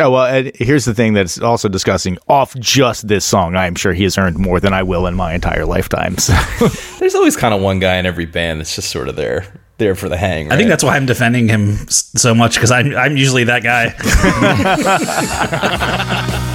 Oh well, and here's the thing that's also disgusting. Off just this song, I'm sure he has earned more than I will in my entire lifetime. So. There's always kind of one guy in every band that's just sort of there, there for the hang. I think that's why I'm defending him so much because I'm I'm usually that guy.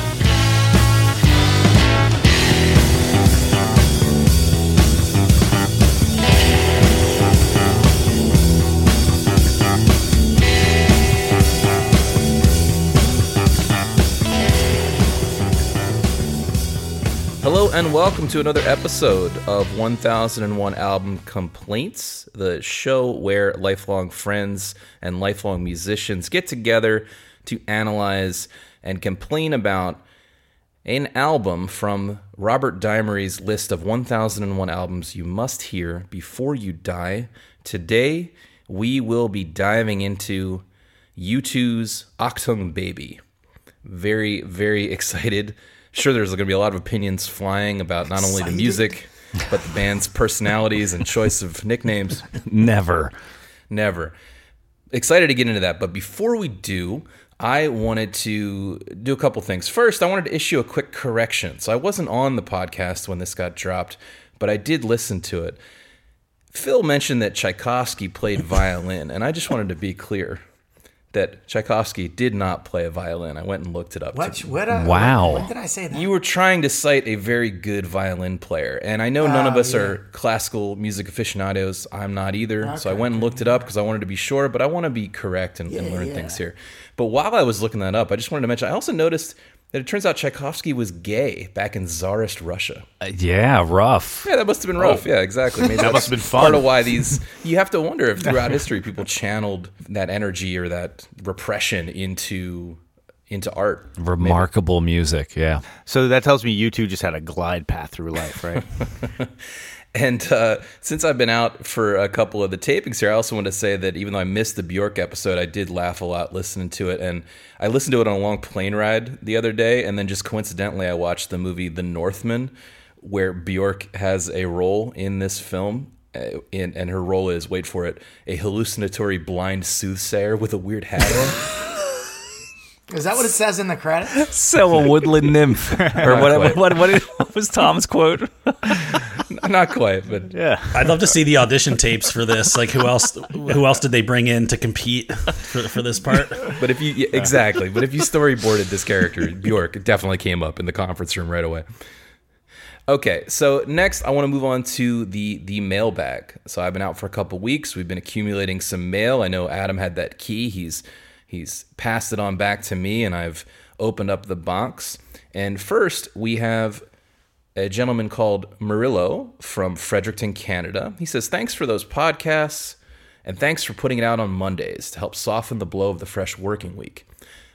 Hello and welcome to another episode of 1001 Album Complaints, the show where lifelong friends and lifelong musicians get together to analyze and complain about an album from Robert Dimery's list of 1001 albums you must hear before you die. Today, we will be diving into U2's Achtung Baby very very excited sure there's going to be a lot of opinions flying about not only the music but the band's personalities and choice of nicknames. Never. never. Excited to get into that but before we do i wanted to do a couple things. First i wanted to issue a quick correction. So i wasn't on the podcast when this got dropped but i did listen to it. Phil mentioned that tchaikovsky played violin and i just wanted to be clear that Tchaikovsky did not play a violin. I went and looked it up. What? What? Uh, Wow. When did I say that? You were trying to cite a very good violin player, and I know none of Oh, us yeah. are classical music aficionados. I'm not either, so I went and looked it up because I wanted to be sure, but I want to be correct and, and learn yeah. things here. But while I was looking that up, I just wanted to mention I also noticed that it turns out Tchaikovsky was gay back in Tsarist Russia. Uh, yeah, rough. Yeah, that must have been rough. Yeah, exactly. Maybe that must have been fun. Part of why these you have to wonder if throughout history people channeled that energy or that repression into into art. Remarkable music, yeah. So that tells me you two just had a glide path through life, right? And uh, since I've been out for a couple of the tapings here, I also want to say that even though I missed the Bjork episode, I did laugh a lot listening to it. And I listened to it on a long plane ride the other day. And then just coincidentally, I watched the movie The Northman, where Bjork has a role in this film. Uh, in, and her role is, wait for it, a hallucinatory blind soothsayer with a weird hat on. Is that what it says in the credits? So a woodland nymph, or what, quite. what, what, what was Tom's quote? Not quite, but yeah. I'd love to see the audition tapes for this. Like who else? Who else did they bring in to compete for, for this part? But if you yeah, exactly, but if you storyboarded this character, Bjork it definitely came up in the conference room right away. Okay, so next I want to move on to the the mailbag. So I've been out for a couple weeks. We've been accumulating some mail. I know Adam had that key. He's he's passed it on back to me, and I've opened up the box. And first we have a gentleman called Murillo from Fredericton, Canada. He says, Thanks for those podcasts, and thanks for putting it out on Mondays to help soften the blow of the fresh working week.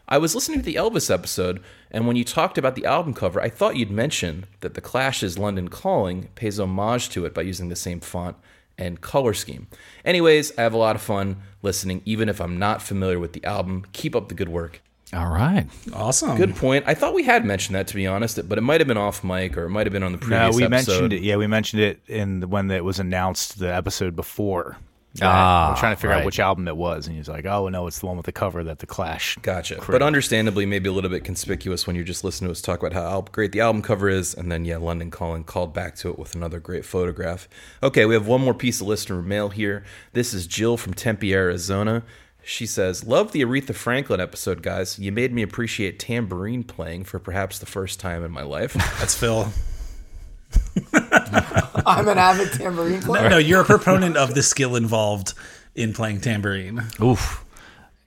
I was listening to the Elvis episode, and when you talked about the album cover, I thought you'd mention that The Clash's London Calling pays homage to it by using the same font and color scheme. Anyways, I have a lot of fun listening, even if I'm not familiar with the album. Keep up the good work. All right. Awesome. Good point. I thought we had mentioned that, to be honest, but it might have been off mic or it might have been on the previous. No, previous we episode. mentioned it. Yeah, we mentioned it in the, when it was announced the episode before. Ah, I'm trying to figure right. out which album it was, and he's like, "Oh no, it's the one with the cover that the Clash." Gotcha. But understandably, maybe a little bit conspicuous when you're just listening to us talk about how great the album cover is, and then, yeah, London Calling called back to it with another great photograph. Okay, we have one more piece of listener mail here. This is Jill from Tempe, Arizona. She says, Love the Aretha Franklin episode, guys. You made me appreciate tambourine playing for perhaps the first time in my life. That's Phil. I'm an avid tambourine player. No, you're a proponent of the skill involved in playing tambourine. Oof.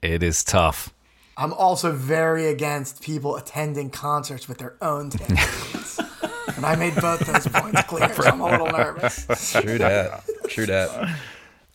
It is tough. I'm also very against people attending concerts with their own tambourines. and I made both those points clear, so I'm a little nervous. True that. True that.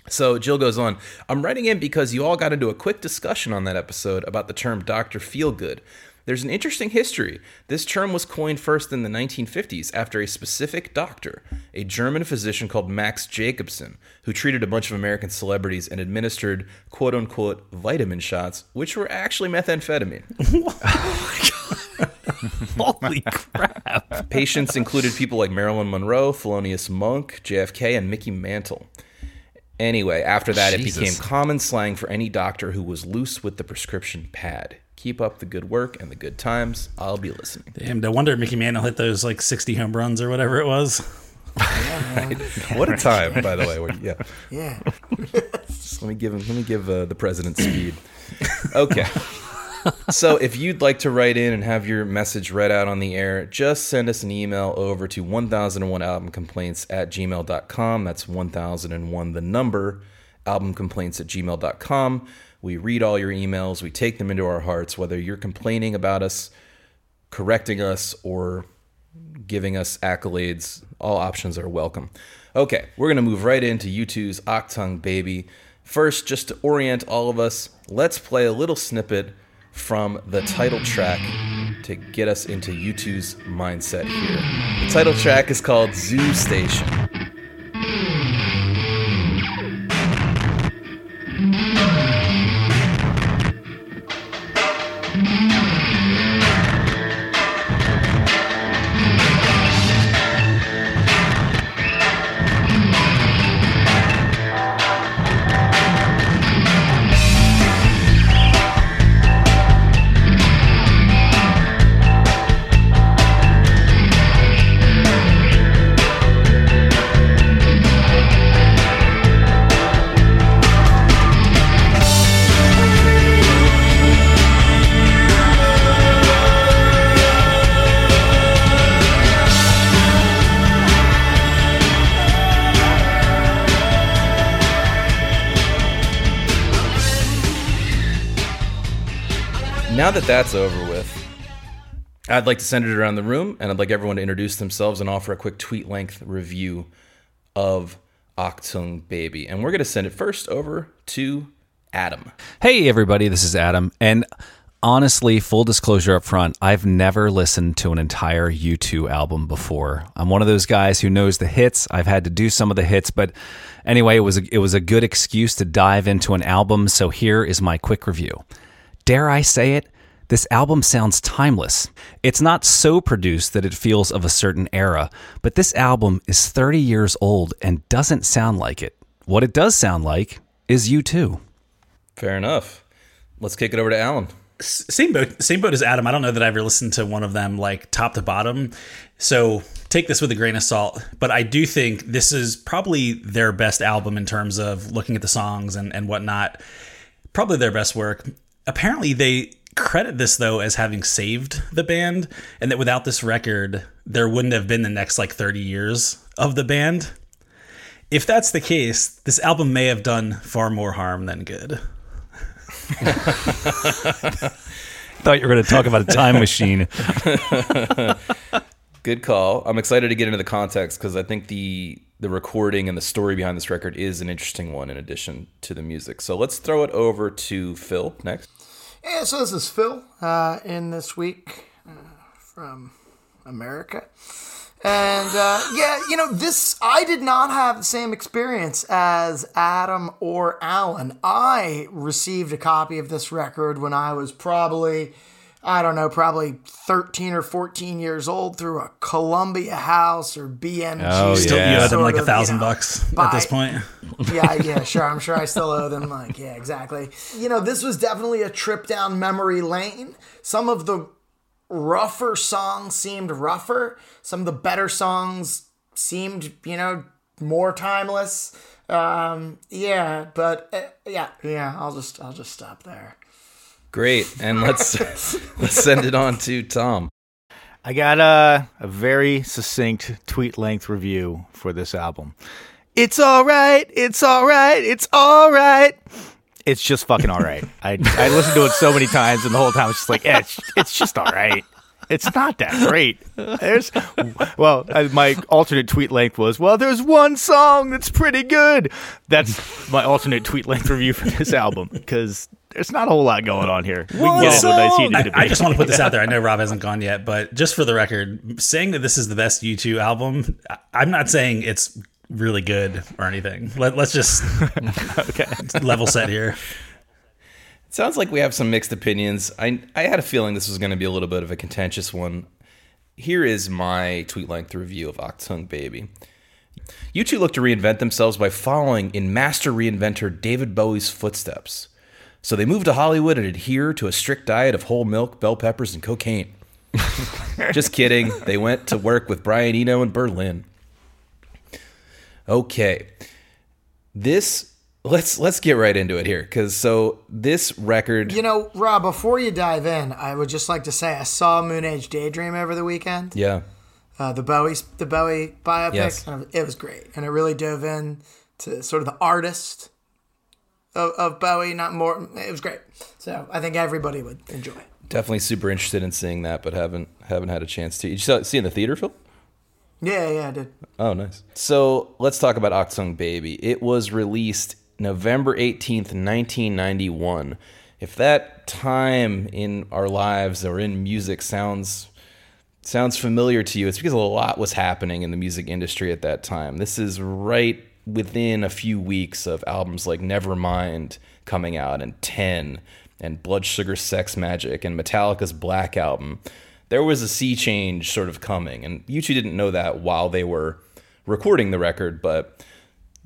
So Jill goes on, I'm writing in because you all got into a quick discussion on that episode about the term Dr. Feelgood. There's an interesting history. This term was coined first in the 1950s after a specific doctor, a German physician called Max Jacobson, who treated a bunch of American celebrities and administered quote unquote vitamin shots, which were actually methamphetamine. Holy crap. Patients included people like Marilyn Monroe, Thelonious Monk, JFK, and Mickey Mantle. Anyway, after that, it became common slang for any doctor who was loose with the prescription pad. Keep up the good work and the good times. I'll be listening. Damn, no wonder Mickey Mantle hit those like 60 home runs or whatever it was. What a time, by the way. Where- Yeah. Yeah. Just let me give him. Let me give uh, the president speed. Okay. so if you'd like to write in and have your message read out on the air, just send us an email over to 1001 album complaints at gmail.com. That's 1001 the number album complaints at gmail.com. We read all your emails, we take them into our hearts, whether you're complaining about us, correcting us, or giving us accolades. All options are welcome. Okay, we're going to move right into U2's Achtung Baby. First, just to orient all of us, let's play a little snippet from the title track to get us into U2's mindset here. The title track is called Zoo Station. That that's over with, I'd like to send it around the room and I'd like everyone to introduce themselves and offer a quick tweet length review of Achtung Baby. And we're going to send it first over to Adam. Hey, everybody, this is Adam. And honestly, full disclosure up front, I've never listened to an entire U2 album before. I'm one of those guys who knows the hits. I've had to do some of the hits, but anyway, it was a, it was a good excuse to dive into an album. So here is my quick review. Dare I say it? This album sounds timeless. It's not so produced that it feels of a certain era, but this album is 30 years old and doesn't sound like it. What it does sound like is U2. Fair enough. Let's kick it over to Alan. Same boat, same boat as Adam. I don't know that I've ever listened to one of them like top to bottom. So take this with a grain of salt. But I do think this is probably their best album in terms of looking at the songs and, and whatnot. Probably their best work. Apparently, they credit this though as having saved the band, and that without this record, there wouldn't have been the next like 30 years of the band. If that's the case, this album may have done far more harm than good. Thought you were going to talk about a time machine. Good call. I'm excited to get into the context because I think the the recording and the story behind this record is an interesting one in addition to the music. So let's throw it over to Phil next. So this is Phil uh, in this week uh, from America. And uh, yeah, you know, this, I did not have the same experience as Adam or Alan. I received a copy of this record when I was probably, I don't know, probably 13 or 14 years old through a Columbia House or BMG. Oh, Still, Yeah. you owe them like a of, you thousand know, bucks at this point. yeah, yeah, sure. I'm sure I still owe them. Like, yeah, exactly. You know, this was definitely a trip down memory lane. Some of the rougher songs seemed rougher. Some of the better songs seemed, you know, more timeless. Um, yeah, but uh, yeah, yeah. I'll just, I'll just stop there. Great, and let's let's send it on to Tom. I got a, a very succinct tweet length review for this album. It's all right. It's all right. It's all right. It's just fucking all right. I I listened to it so many times, and the whole time it's just like, eh, it's it's just all right. It's not that great. There's well, uh, my alternate tweet length was well. There's one song that's pretty good. That's my alternate tweet length review for this album because there's not a whole lot going on here. We can get into a nice heated I, debate. I just want to put this out there. I know Rob hasn't gone yet, but just for the record, saying that this is the best U2 album, I- I'm not saying it's really good or anything. Let, let's just okay. level set here. It sounds like we have some mixed opinions. I I had a feeling this was going to be a little bit of a contentious one. Here is my tweet length review of Achtung Baby. U2 looked to reinvent themselves by following in master reinventor David Bowie's footsteps. So they moved to Hollywood and adhere to a strict diet of whole milk, bell peppers, and cocaine. Just kidding. They went to work with Brian Eno in Berlin. Okay. This let's let's get right into it here cuz so this record You know, Rob, before you dive in, I would just like to say I saw Moon Age Daydream over the weekend. Yeah. Uh, the Bowie, the Bowie biopic. Yes. And it was great, and it really dove in to sort of the artist of, of Bowie. Not more. It was great. So I think everybody would enjoy. Definitely super interested in seeing that but haven't haven't had a chance to. You saw, see it in the theater Phil? Yeah, yeah, I did. Oh, nice. So let's talk about Achtung Baby. It was released November 18th, 1991. If that time in our lives or in music sounds sounds familiar to you, it's because a lot was happening in the music industry at that time. This is right within a few weeks of albums like Nevermind coming out and 10 and Blood Sugar Sex Magik and Metallica's Black Album. There was a sea change sort of coming, and U2 didn't know that while they were recording the record, but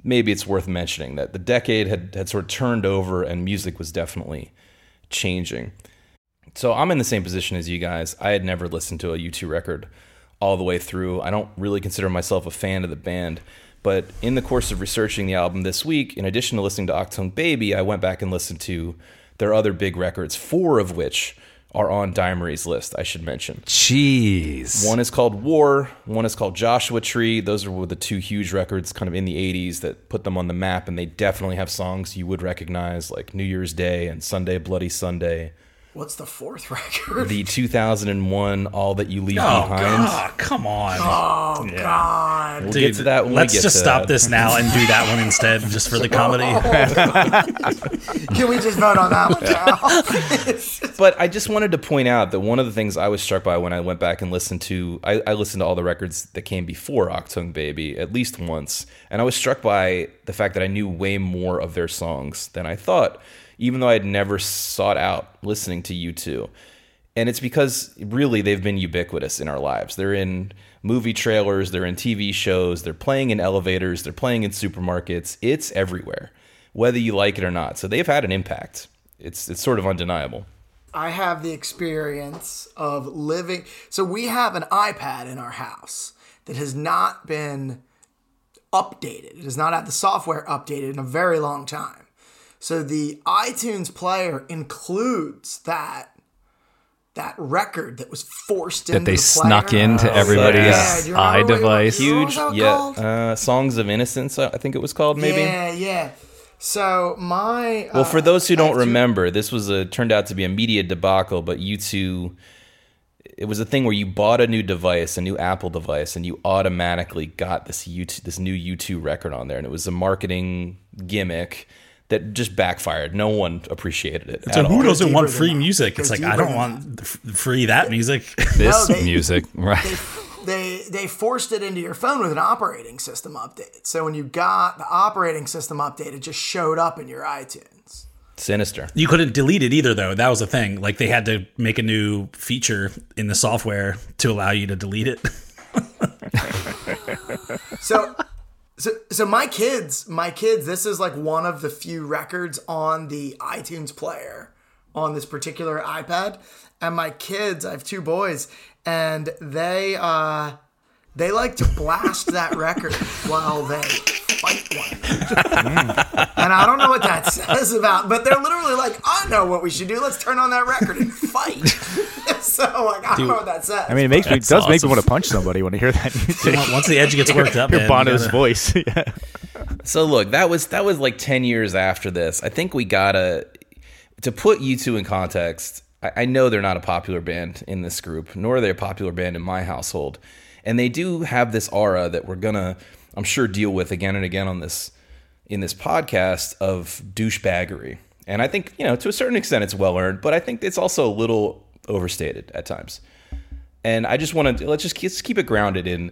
maybe it's worth mentioning that the decade had, had sort of turned over and music was definitely changing. So I'm in the same position as you guys. I had never listened to a U2 record all the way through. I don't really consider myself a fan of the band. But in the course of researching the album this week, in addition to listening to Achtung Baby, I went back and listened to their other big records, four of which are on Dimery's list, I should mention. Jeez. One is called War, one is called Joshua Tree. Those are the two huge records kind of in the 80s that put them on the map, and they definitely have songs you would recognize, like New Year's Day and Sunday Bloody Sunday. What's the fourth record? The 2001 All That You Leave Oh Behind. God, come on. oh, oh God! We'll get to that when let's we get just to stop that. this now and do that one instead, just for the comedy. Can we just vote on that one, Cal? But I just wanted to point out that one of the things I was struck by when I went back and listened to, I, I listened to all the records that came before Achtung Baby at least once, and I was struck by the fact that I knew way more of their songs than I thought, even though I had never sought out listening to U2. And it's because really they've been ubiquitous in our lives. They're in movie trailers, they're in TV shows, they're playing in elevators, they're playing in supermarkets. It's everywhere, whether you like it or not. So they've had an impact. It's it's sort of undeniable. I have the experience of living. So we have an iPad in our house that has not been updated. It has not had the software updated in a very long time. So the iTunes player includes that that record that was forced that into they the snuck player. into everybody's Yeah, do you remember what- iDevice. you remember huge what that was yeah uh, songs of innocence i think it was called maybe Yeah, yeah. So my well for those who don't iTunes- remember this was a turned out to be a media debacle but you two it was a thing where you bought a new device a new apple device and you automatically got this U2, this new u2 record on there and it was a marketing gimmick that just backfired no one appreciated it So at who all. doesn't want free music? It's like I don't want the free that music. This No, they- music, right? they they forced it into your phone with an operating system update. So when you got the operating system update, it just showed up in your iTunes. sinister You couldn't delete it either, though. That was the thing. Like they had to make a new feature in the software to allow you to delete it. So so so my kids, my kids, this is like one of the few records on the iTunes player on this particular iPad. And my kids, I have two boys, and they uh they like to blast that record while they fight one. And I don't know what that says about, but they're literally like, I know what we should do. Let's turn on that record and fight. so like, I don't know what that says. I mean, it makes me it That's does make me want to punch somebody when I hear that music. Once the edge gets worked up, Hear man, you Bono's gotta- voice. yeah. So look, that was that was like ten years after this. I think we gotta to put U2 in context. I, I know they're not a popular band in this group, nor are they a popular band in my household, and they do have this aura that we're gonna, I'm sure, deal with again and again on this in this podcast of douchebaggery. And I think you know to a certain extent it's well earned, but I think it's also a little overstated at times. And I just want to let's just keep, let's keep it grounded in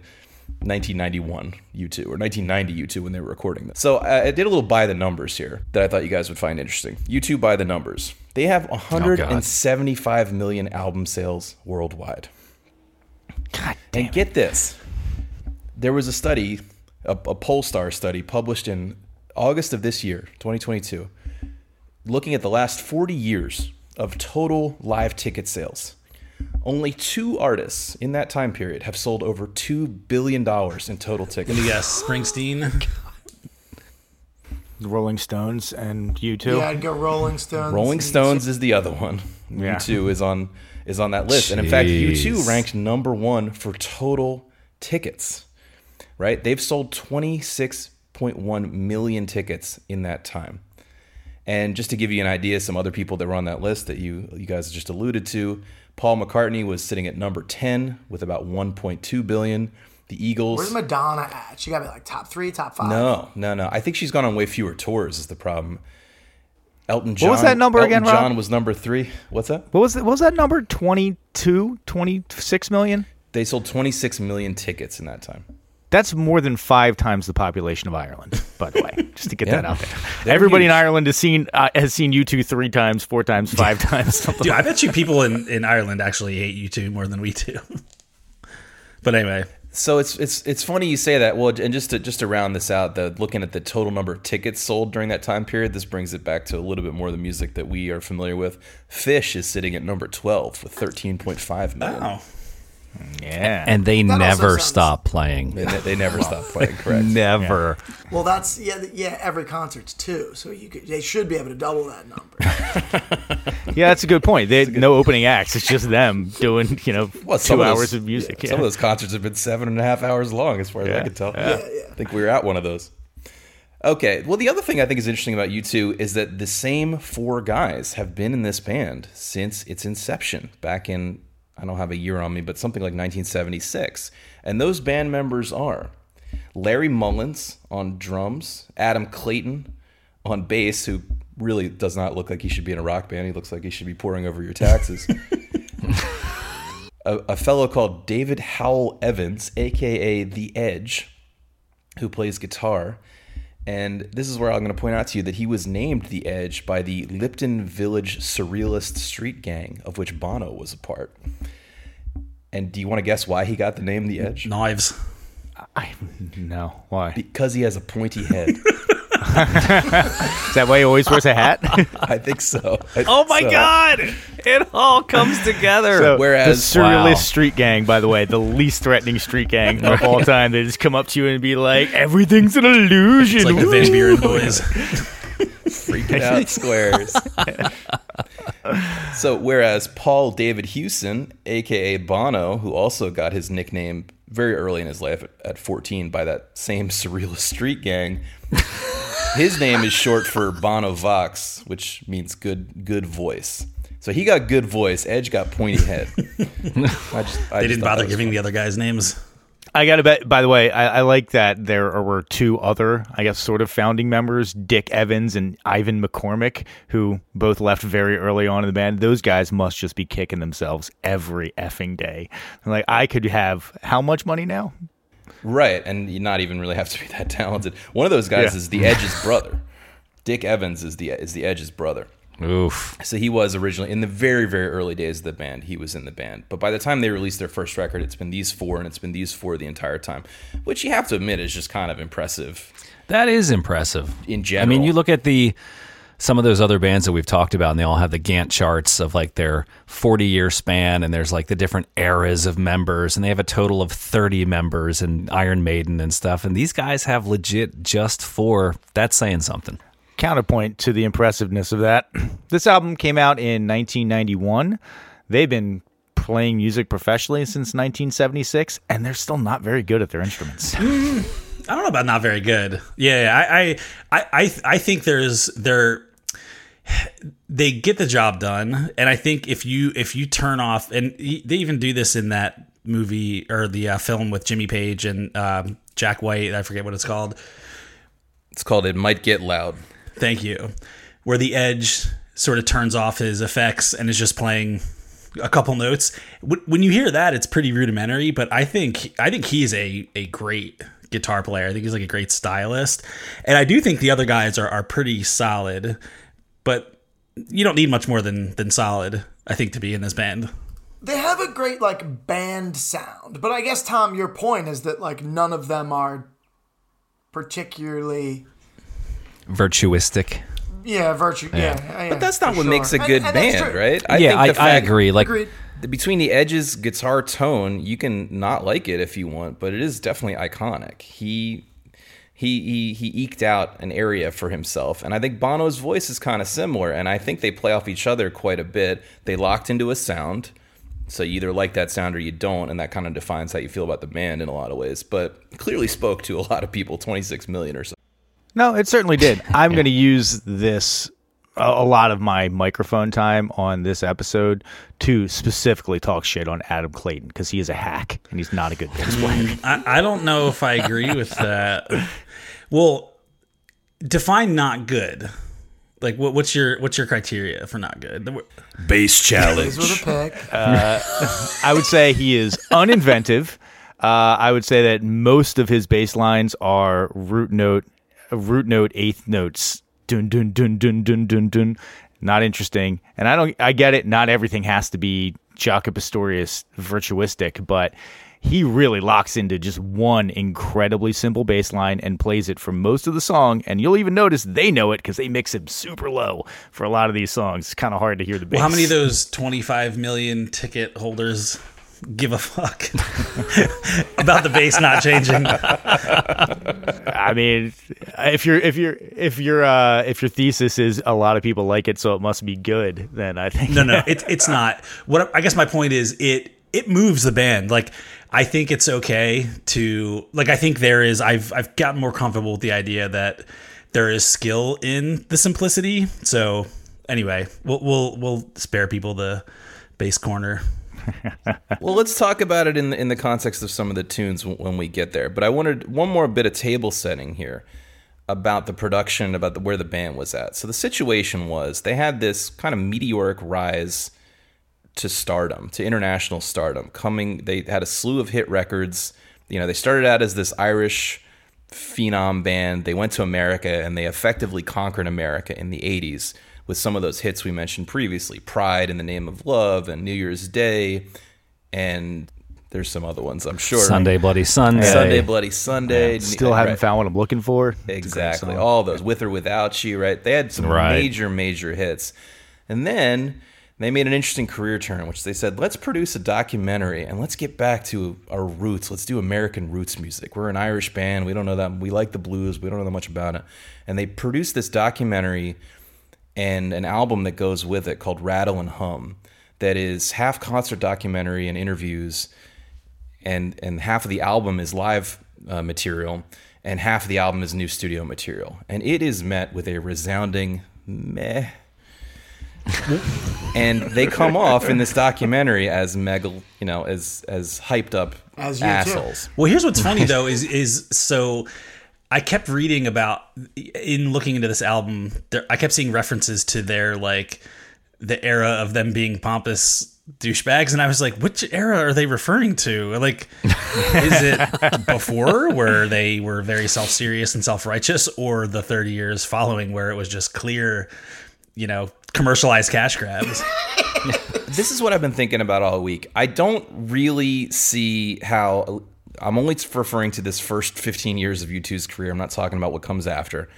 1991 U2 or 1990 U2 when they were recording this. So uh, I did a little by the numbers here that I thought you guys would find interesting. U2 by the numbers. They have 175 million album sales worldwide. God damn. And get this. There was a study a, a Pollstar study published in August of this year, 2022, looking at the last 40 years of total live ticket sales. Only two artists in that time period have sold over two billion dollars in total tickets. Yes, Springsteen. The Rolling Stones and U2. Yeah, I'd go Rolling Stones. Rolling Stones is the other one. Yeah. U2 is on is on that list. And in fact, U2 ranked number 1 for total tickets. Right? They've sold 26.1 million tickets in that time. And just to give you an idea, some other people that were on that list that you you guys just alluded to, Paul McCartney was sitting at number 10 with about 1.2 billion. The Eagles Where's Madonna at? She got to be like top three, top five. No, no, no. I think she's gone on way fewer tours is the problem. Elton John. What was that number Elton again, Rob? John was number three. What's that? What was it? What was that number? 22, 26 million? They sold 26 million tickets in that time. That's more than five times the population of Ireland, by the way. Just to get Yeah. that out there. They're Everybody in. Ireland has seen uh, has seen U2 three times, four times, five times. Something Dude, I bet you people in, in Ireland actually hate you two more than we do. but anyway, So it's it's it's funny you say that. Well, and just to just to round this out, the looking at the total number of tickets sold during that time period, this brings it back to a little bit more of the music that we are familiar with. Phish is sitting at number 12 with 13.5 million. oh, yeah. and they That never sounds- stop playing. They, they never stop playing, correct? Never. Well, that's yeah, yeah. Every concert's two, so you could they should be able to double that number. yeah, that's a good point. They no opening acts. It's just them doing, you know, Well, two of those- hours of music. Some Yeah. of those concerts have been seven and a half hours long, as far as I can tell. Yeah. I think we were at one of those. Okay. Well, the other thing I think is interesting about U2 is that the same four guys have been in this band since its inception back in, I don't have a year on me, but something like 1976. And those band members are Larry Mullins on drums, Adam Clayton on bass, who really does not look like he should be in a rock band. He looks like he should be pouring over your taxes. a, a fellow called David Howell Evans, aka The Edge, who plays guitar. And this is where I'm going to point out to you that he was named The Edge by the Lipton Village Surrealist Street Gang, of which Bono was a part. And do you want to guess why he got the name The Edge? knives. I, no, why? Because he has a pointy head. Is that why he always wears a hat? I think so. I Oh my so. God! It all comes together. So, Whereas- the surrealist Wow. street gang, by the way, the least threatening street gang of all time, they just come up to you and be like, "Everything's an illusion." It's like the Woo." Van Buren boys. freaking out squares. so, whereas Paul David Hewson, aka Bono, who also got his nickname very early in his life at, at 14 by that same surrealist street gang, his name is short for Bono Vox, which means good good voice. So he got good voice. Edge got pointy head. I just, I They just didn't bother giving funny. the other guys names. I got to bet. By the way, I, I like that there were two other, I guess, sort of founding members, Dick Evans and Ivan McCormick, who both left very early on in the band. Those guys must just be kicking themselves every effing day. Like I could have how much money now? Right, and you not even really have to be that talented. One of those guys Yeah. is the Edge's brother. Dick Evans is the is the Edge's brother. Oof. So he was originally in the very very early days of the band. He was in the band, but by the time they released their first record, it's been these four, and it's been these four the entire time, which you have to admit is just kind of impressive. That is impressive. In general. I mean, you look at the some of those other bands that we've talked about, and they all have the Gantt charts of like their 40 year span, and there's like the different eras of members, and they have a total of 30 members and Iron Maiden and stuff. And these guys have legit just four. That's saying something. Counterpoint to the impressiveness of that. This album came out in 1991. They've been playing music professionally since 1976, and they're still not very good at their instruments. I don't know about not very good. Yeah, I I I I, I think there's there they get the job done, and I think if you if you turn off and they even do this in that movie or the uh, film with Jimmy Page and um, Jack White. I forget what it's called. it's called "It Might Get Loud." Thank you. Where the Edge sort of turns off his effects and is just playing a couple notes. When you hear that, it's pretty rudimentary, but I think I think he's a a great guitar player. I think he's like a great stylist, and I do think the other guys are are pretty solid. But you don't need much more than than solid, I think, to be in this band. They have a great like band sound, but I guess Tom, your point is that like none of them are particularly Virtuistic. yeah virtue. Yeah, yeah. But that's not what sure. makes a good and that's band, true. right? yeah, I, I agree. Like, Agreed. between the edges guitar tone you can not like it if you want but it is definitely iconic he he he, he eked out an area for himself and i think bono's voice is kind of similar and i think they play off each other quite a bit they locked into a sound so you either like that sound or you don't and that kind of defines how you feel about the band in a lot of ways but clearly spoke to a lot of people 26 million or so No, it certainly did. I'm going to use this a, a lot of my microphone time on this episode to specifically talk shit on Adam Clayton because he is a hack and he's not a good bass player. I, I don't know if I agree with that. Well, define not good. Like, what, what's your what's your criteria for not good? bass challenge Plays with a pick. I would say he is uninventive. Uh, I would say that most of his bass lines are root note, root note eighth notes. Dun dun dun dun dun dun dun. Not interesting. And I don't. I get it. Not everything has to be Jaco Pastorius virtuistic, but he really locks into just one incredibly simple bass line and plays it for most of the song. And you'll even notice they know it because they mix it super low for a lot of these songs. It's kind of hard to hear the bass. Well, how many of those 25 million ticket holders give a fuck about the bass not changing? I mean, if you're if you're if your uh, if your thesis is a lot of people like it, so it must be good, then I think No, no, it, it's not. What I guess my point is, it it moves the band. Like I think it's okay to like. I think there is. I've I've gotten more comfortable with the idea that there is skill in the simplicity. So anyway, we'll we'll we'll spare people the bass corner. Well, let's talk about it in the, in the context of some of the tunes when we get there. But I wanted one more bit of table setting here about the production, about the, where the band was at. So the situation was they had this kind of meteoric rise to stardom, to international stardom. Coming, they had a slew of hit records. You know, they started out as this Irish phenom band. They went to America and they effectively conquered America in the 80s with some of those hits we mentioned previously Pride in the Name of Love and New Year's Day. And there's some other ones, I'm sure. Sunday Bloody Sunday. Sunday, Bloody Sunday. still haven't Right. found what I'm looking for. It's a great Exactly. All those with or without you, right? They had some Right. major, major hits. And then they made an interesting career turn, which they said, let's produce a documentary and let's get back to our roots. Let's do American roots music. We're an Irish band. We don't know that. We like the blues. We don't know that much about it. And they produced this documentary and an album that goes with it called Rattle and Hum that is half concert documentary and interviews and and half of the album is live uh, material and half of the album is new studio material. And it is met with a resounding meh. And they come off in this documentary as mega you know as as hyped up As you too. assholes. Well, here's what's funny though is is so I kept reading about in looking into this album. There, I kept seeing references to their like the era of them being pompous douchebags, and I was like, which era are they referring to? Like, is it before where they were very self serious and self righteous, or the 30 years following where it was just clear, you know, commercialized cash grabs? this is what I've been thinking about all week. I don't really see how. I'm only referring to this first 15 years of U2's career. I'm not talking about what comes after.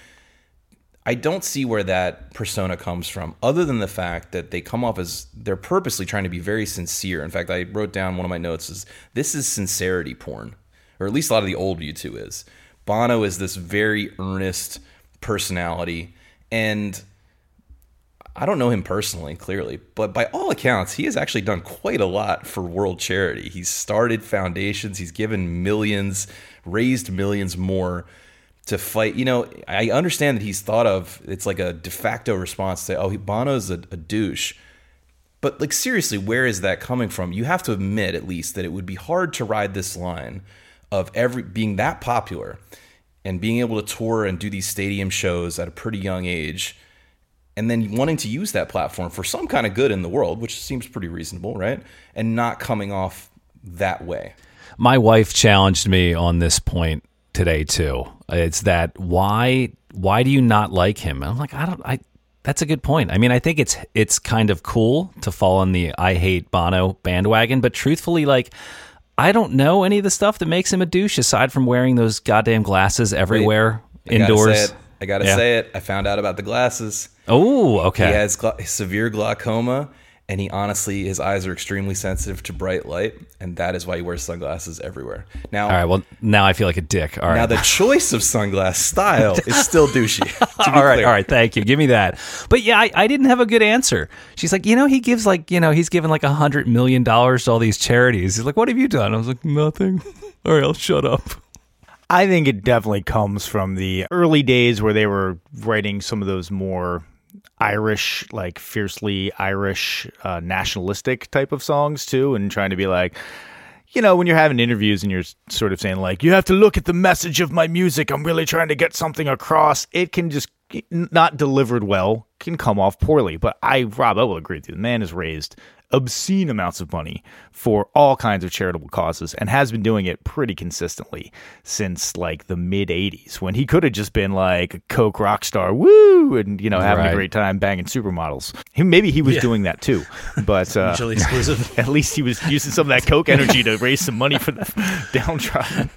I don't see where that persona comes from, other than the fact that they come off as they're purposely trying to be very sincere. In fact, I wrote down one of my notes is this is sincerity porn, or at least a lot of the old U2 is. Bono is this very earnest personality, and I don't know him personally, clearly, but by all accounts, he has actually done quite a lot for world charity. He's started foundations, he's given millions, raised millions more to fight. You know, I understand that he's thought of, it's like a de facto response to, oh, Bono's a, a douche. But, like, seriously, where is that coming from? You have to admit, at least, that it would be hard to ride this line of every being that popular and being able to tour and do these stadium shows at a pretty young age and then wanting to use that platform for some kind of good in the world, which seems pretty reasonable, right? And not coming off that way. My wife challenged me on this point today too. It's that why why do you not like him? And I'm like, I don't I that's a good point. I mean, I think it's it's kind of cool to fall on the I hate Bono bandwagon, but truthfully like I don't know any of the stuff that makes him a douche aside from wearing those goddamn glasses everywhere I gotta indoors. say it. I gotta Yeah. say it. I found out about the glasses. Oh, okay. He has gla- severe glaucoma, and he honestly, his eyes are extremely sensitive to bright light, and that is why he wears sunglasses everywhere. Now, All right. Well, now I feel like a dick. All right. now the choice of sunglass style is still douchey. to be all right, clear. all right, thank you. Give me that. But yeah, I, I didn't have a good answer. She's like, you know, he gives like, you know, he's given like a hundred million dollars to all these charities. He's like, what have you done? I was like, nothing. All right, I'll shut up. I think it definitely comes from the early days where they were writing some of those more Irish, like fiercely Irish, uh, nationalistic type of songs too, and trying to be like, you know, when you're having interviews and you're sort of saying like, you have to look at the message of my music. I'm really trying to get something across. It can just not delivered well can come off poorly. But I, Rob, I will agree with you. The man has raised obscene amounts of money for all kinds of charitable causes and has been doing it pretty consistently since like the mid 80s when he could have just been like a coke rock star woo and you know having Right. a great time banging supermodels he, maybe he was doing that too but uh, exclusive. at least he was using some of that coke energy to raise some money for the downtrodden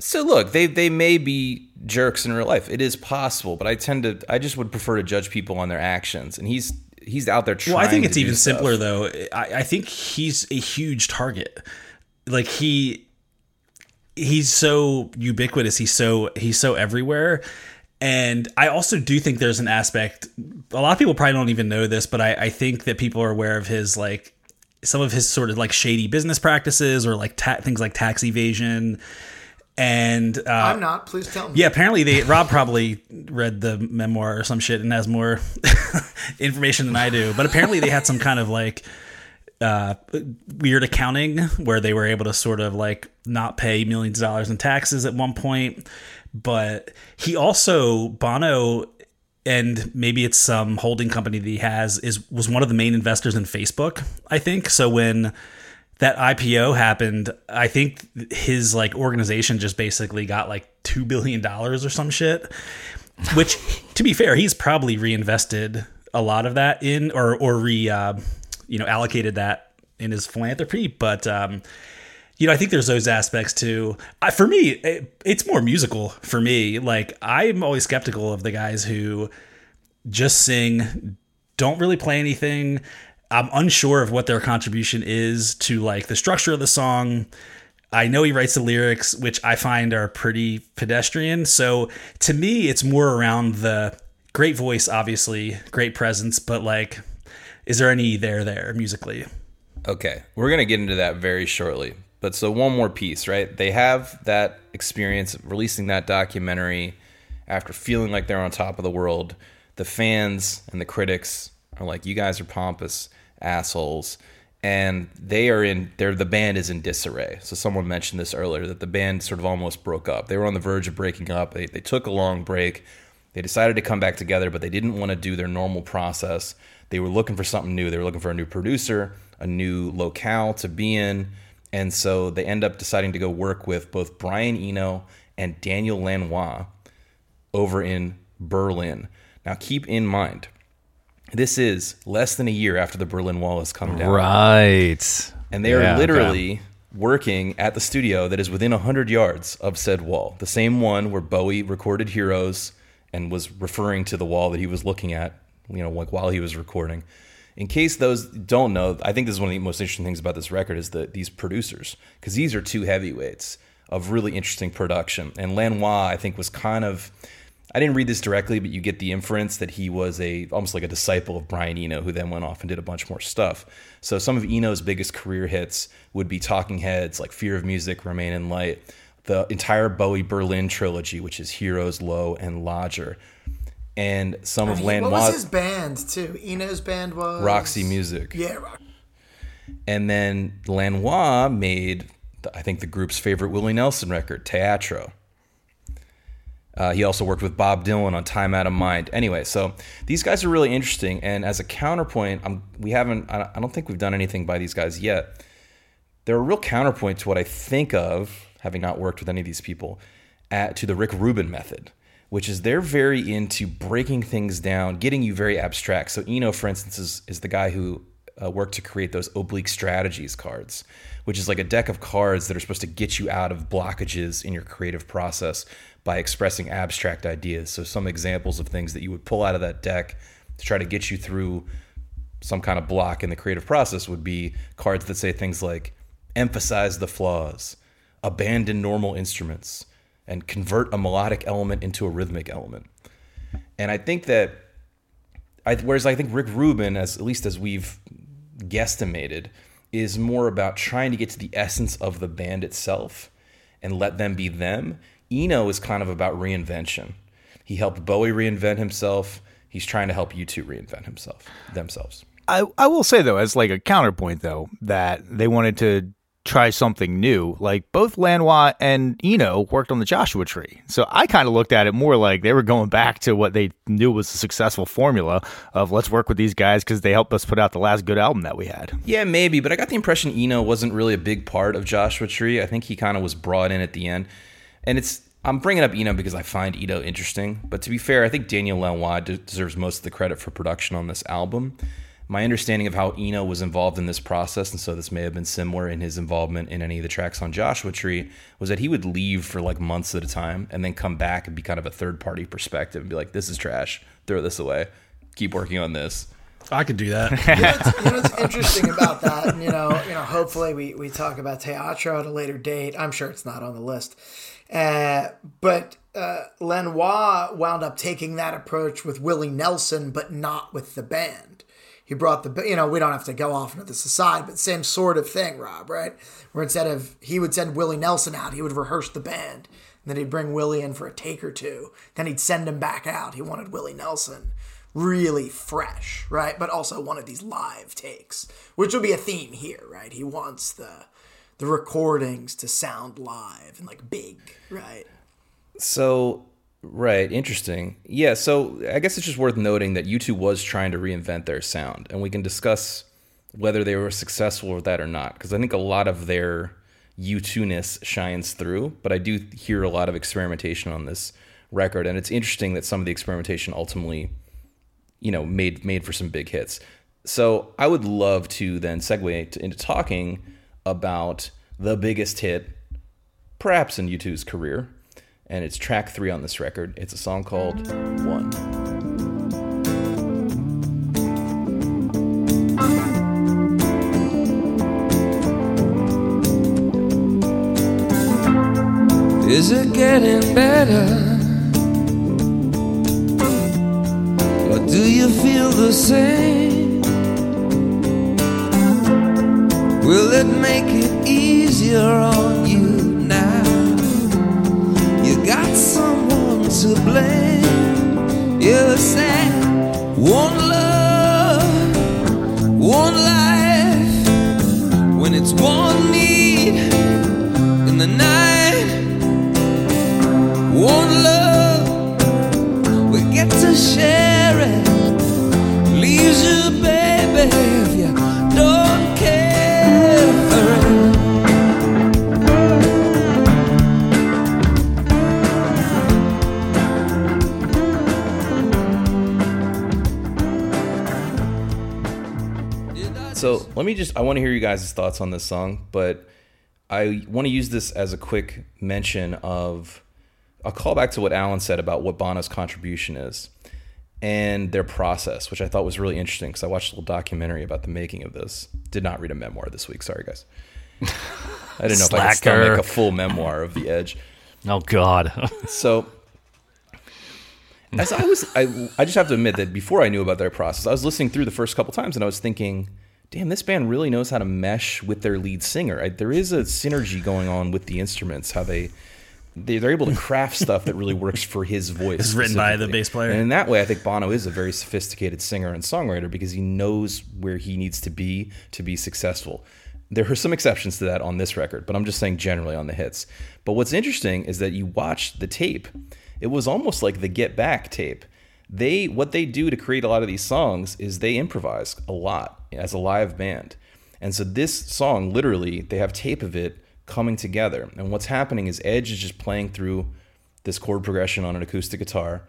So look, they they may be jerks in real life. It is possible, but I tend to I just would prefer to judge people on their actions. And he's he's out there trying. Well, I think it's even stuff. simpler though. I, I think he's a huge target. Like he he's so ubiquitous. He's so he's so everywhere. And I also do think there's an aspect. A lot of people probably don't even know this, but I, I think that people are aware of his like some of his sort of like shady business practices or like ta- things like tax evasion. And uh, I'm not. Please tell me. yeah, apparently they Rob probably read the memoir or some shit and has more information than I do. But apparently they had some kind of like uh, weird accounting where they were able to sort of like not pay millions of dollars in taxes at one point. But he also Bono and maybe it's some holding company that he has is was one of the main investors in Facebook, I think. So when that IPO happened, I think his like organization just basically got like two billion dollars or some shit. Which, to be fair, he's probably reinvested a lot of that in, or or re, uh, you know, allocated that in his philanthropy. But um, you know, I think there's those aspects too. I, for me, it, it's more musical for me. Like I'm always skeptical of the guys who just sing, don't really play anything. I'm unsure of what their contribution is to like the structure of the song. I know he writes the lyrics, which I find are pretty pedestrian. So to me, it's more around the great voice, obviously, great presence, but like, is there any there there musically? Okay, we're gonna get into that very shortly. But so one more piece, right? They have that experience of releasing that documentary after feeling like they're on top of the world. The fans and the critics are like, "You guys are pompous assholes," and they are in. They're the band is in disarray. So someone mentioned this earlier that the band sort of almost broke up. They were on the verge of breaking up. They they took a long break. They decided to come back together, but they didn't want to do their normal process. They were looking for something new. They were looking for a new producer, a new locale to be in. And so they end up deciding to go work with both Brian Eno and Daniel Lanois over in Berlin. Now, keep in mind, this is less than a year after the Berlin Wall has come down. Right. And they are Yeah, okay. literally working at the studio that is within 100 yards of said wall. The same one where Bowie recorded Heroes and was referring to the wall that he was looking at, you know, like while he was recording. In case those don't know, I think this is one of the most interesting things about this record is that these producers, because these are two heavyweights of really interesting production. And Lanois, I think, was kind of I didn't read this directly, but you get the inference that he was a almost like a disciple of Brian Eno, who then went off and did a bunch more stuff. So some of Eno's biggest career hits would be Talking Heads, like Fear of Music, Remain in Light, the entire Bowie Berlin trilogy, which is Heroes, Low, and Lodger, and some of What was his band too? Eno's band was Roxy Music. Yeah, Rock. And then Lanois made, I think, the group's favorite Willie Nelson record, Teatro. Uh, he also worked with Bob Dylan on Time Out of Mind. Anyway, so these guys are really interesting. And as a counterpoint, I'm, we haven't, I don't think we've done anything by these guys yet. They're a real counterpoint to what I think of, having not worked with any of these people, at, to the Rick Rubin method, which is they're very into breaking things down, getting you very abstract. So Eno, for instance, is, is the guy who uh, worked to create those oblique strategies cards, which is like a deck of cards that are supposed to get you out of blockages in your creative process by expressing abstract ideas. So, some examples of things that you would pull out of that deck to try to get you through some kind of block in the creative process would be cards that say things like emphasize the flaws, abandon normal instruments, and convert a melodic element into a rhythmic element. And I think that, I, whereas I think Rick Rubin, as at least as we've guesstimated, is more about trying to get to the essence of the band itself and let them be them. Eno is kind of about reinvention. He helped Bowie reinvent himself. He's trying to help U2 reinvent himself themselves. I, I will say though, as like a counterpoint though, that they wanted to try something new. Like both Lanois and Eno worked on the Joshua Tree, so I kind of looked at it more like they were going back to what they knew was a successful formula of let's work with these guys because they helped us put out the last good album that we had. Yeah, maybe, but I got the impression Eno wasn't really a big part of Joshua Tree. I think he kind of was brought in at the end, and it's. I'm bringing up Eno because I find Eno interesting, but to be fair, I think Daniel Lanois deserves most of the credit for production on this album my understanding of how Eno was involved in this process, and so this may have been similar in his involvement in any of the tracks on Joshua Tree, was that he would leave for like months at a time and then come back and be kind of a third party perspective and be like, "This is trash. Throw this away. Keep working on this." I could do that. you, know, what's, you know what's interesting about that, and you know, you know, hopefully we, we talk about Teatro at a later date. I'm sure it's not on the list, uh, but uh, Lanois wound up taking that approach with Willie Nelson, but not with the band he brought the you know we don't have to go off into this aside but same sort of thing rob right? Where instead of he would send willie nelson out he would rehearse the band. And then he'd bring willie in for a take or two. Then he'd send him back out. He wanted willie nelson really fresh right? But also wanted these live takes which will be a theme here right? He wants the the recordings to sound live and like big right? So Right, interesting. Yeah, so I guess it's just worth noting that U2 was trying to reinvent their sound, and we can discuss whether they were successful with that or not, because I think a lot of their U2ness shines through, but I do hear a lot of experimentation on this record, and it's interesting that some of the experimentation ultimately, you know, made made for some big hits. So I would love to then segue to, into talking about the biggest hit, perhaps in U2's career, and it's track three on this record. It's a song called One. Is it getting better? Or do you feel the same? Will it make it easier on you? To blame. You said one love, one life. When it's one need in the night, one love, we get to share it. Leaves you, baby, let me just, I want to hear you guys' thoughts on this song, but I want to use this as a quick mention of a callback to what Alan said about what Bono's contribution is and their process, which I thought was really interesting because I watched a little documentary about the making of this. Did not read a memoir this week. Sorry, guys. I didn't know if I could still make a full memoir of The Edge. Oh, God. so as I was, I, I just have to admit that before I knew about their process, I was listening through the first couple times and I was thinking, damn, this band really knows how to mesh with their lead singer. I, there is a synergy going on with the instruments, how they, they are able to craft stuff that really works for his voice. It's written by the bass player, and in that way, I think Bono is a very sophisticated singer and songwriter because he knows where he needs to be to be successful. There are some exceptions to that on this record, but I'm just saying generally on the hits. But what's interesting is that you watch the tape. It was almost like the Get Back tape they what they do to create a lot of these songs is they improvise a lot as a live band. And so this song literally they have tape of it coming together. And what's happening is Edge is just playing through this chord progression on an acoustic guitar.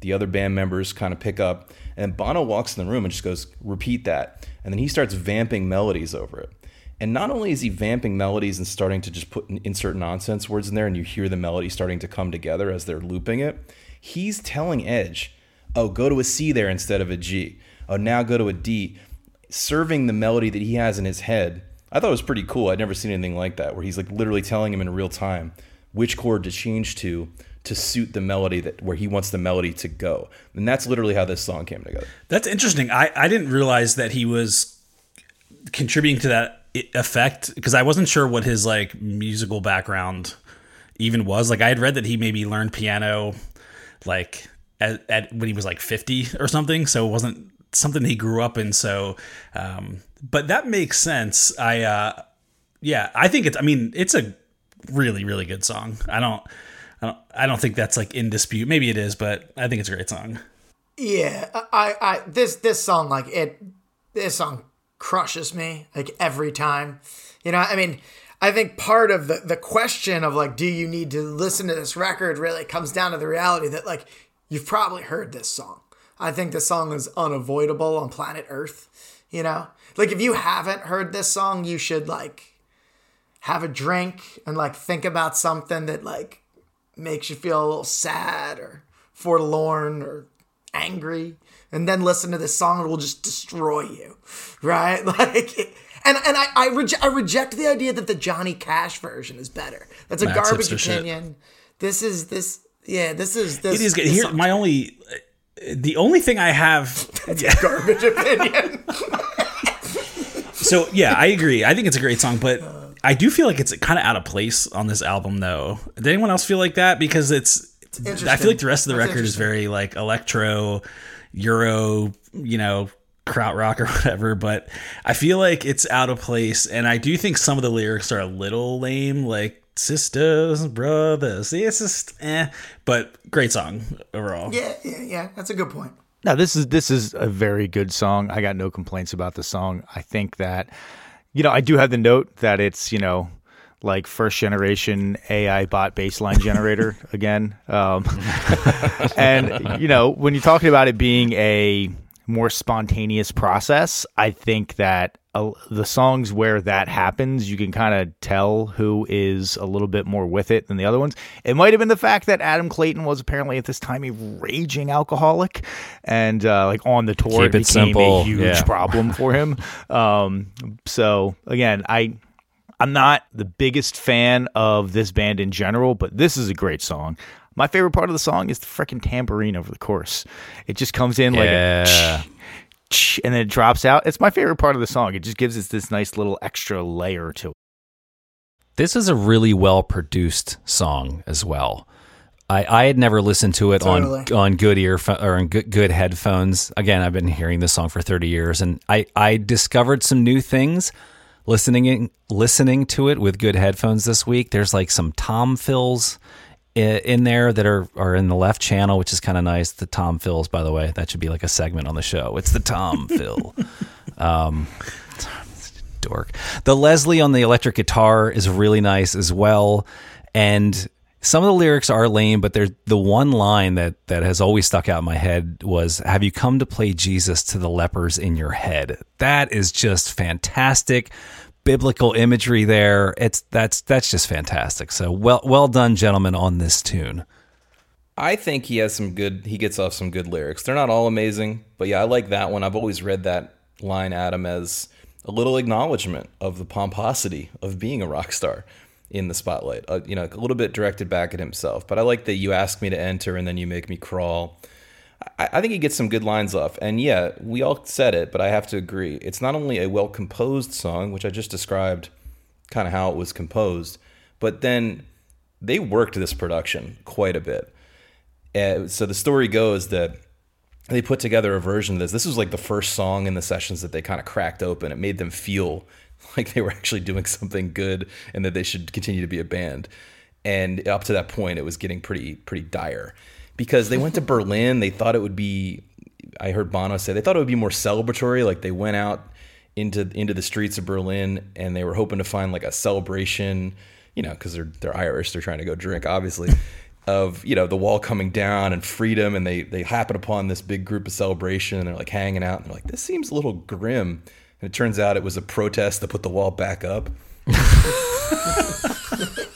The other band members kind of pick up, and Bono walks in the room and just goes, "Repeat that," and then he starts vamping melodies over it. And not only is he vamping melodies and starting to just put insert nonsense words in there, and you hear the melody starting to come together as they're looping it, he's telling Edge, "Oh, go to a C there instead of a G. Oh, now go to a D." Serving the melody that he has in his head. I thought it was pretty cool. I'd never seen anything like that, where he's like literally telling him in real time which chord to change to to suit the melody that where he wants the melody to go. And that's literally how this song came together. That's interesting. I, I didn't realize that he was contributing to that effect because I wasn't sure what his like musical background even was. Like I had read that he maybe learned piano like at, at when he was like 50 or something. So it wasn't something he grew up in. So, um, but that makes sense. I, uh, yeah, I think it's, I mean, it's a really, really good song. I don't, I don't, I don't think that's like in dispute. Maybe it is, but I think it's a great song. Yeah, I, I, this, this song, like it, this song crushes me like every time. You know, I mean, I think part of the the question of like, do you need to listen to this record really comes down to the reality that like you've probably heard this song. I think this song is unavoidable on planet Earth. You know, like if you haven't heard this song, you should like have a drink and like think about something that like makes you feel a little sad or forlorn or angry and then listen to this song and it will just destroy you right like and and I I, reje- I reject the idea that the Johnny Cash version is better that's a Matt's garbage hipster shit. opinion this is this yeah this is this It is good. Here, my only, the only thing I have. garbage opinion So yeah, I agree. I think it's a great song, but I do feel like it's kind of out of place on this album, though. Did anyone else feel like that? Because it's, I feel like the rest of the That's record is very like electro, Euro, you know, krautrock or whatever. But I feel like it's out of place, and I do think some of the lyrics are a little lame, like sisters, brothers. It's just eh, but great song overall. yeah yeah yeah that's a good point No, this is this is a very good song. I got no complaints about the song. I think that you know, I do have the note that it's, you know, like first generation AI bot baseline generator again. Um, and you know, when you're talking about it being a more spontaneous process, I think that uh, the songs where that happens, you can kind of tell who is a little bit more with it than the other ones. It might have been the fact that Adam Clayton was apparently at this time a raging alcoholic, and uh, like on the tour, Keep it became simple. a huge Yeah. problem for him. Um, so again, I I'm not the biggest fan of this band in general, but this is a great song. My favorite part of the song is the freaking tambourine over the chorus. It just comes in like a Yeah. And then it drops out. It's my favorite part of the song. It just gives us this nice little extra layer to it. This is a really well produced song as well. I, I had never listened to it Totally. on on good ear or on good, good headphones. Again, I've been hearing this song for thirty years, and I, I discovered some new things listening in, listening to it with good headphones this week. There's like some tom fills i- in there that are are in the left channel, which is kind of nice. The tom fills, by the way, that should be like a segment on the show. It's the tom fill. Um, dork. The Leslie on the electric guitar is really nice as well, and some of the lyrics are lame, but there's the one line that that has always stuck out in my head was "Have you come to play Jesus to the lepers in your head?" That is just fantastic. Biblical imagery there. It's that's that's just fantastic. So well well done, gentlemen, on this tune. I think he has some good. He gets off some good lyrics. They're not all amazing, but yeah, I like that one. I've always read that line, Adam, as a little acknowledgement of the pomposity of being a rock star in the spotlight. Uh, you know, a little bit directed back at himself. But I like that you ask me to enter and then you make me crawl. I, think he gets some good lines off. And yeah, we all said it, but I have to agree. It's not only a well composed song, which I just described kind of how it was composed, but then they worked this production quite a bit. Uh, so the story goes that they put together a version of this. This was like the first song in the sessions that they kind of cracked open. It made them feel like they were actually doing something good and that they should continue to be a band. And up to that point, it was getting pretty pretty dire because they went to Berlin. They thought it would be. I heard Bono say they thought it would be more celebratory. Like they went out into into the streets of Berlin and they were hoping to find like a celebration. You know, because they're they're Irish, they're trying to go drink, obviously. of you know the wall coming down and freedom, and they they happen upon this big group of celebration, and they're like hanging out, and they're like, this seems a little grim. And it turns out it was a protest to put the wall back up.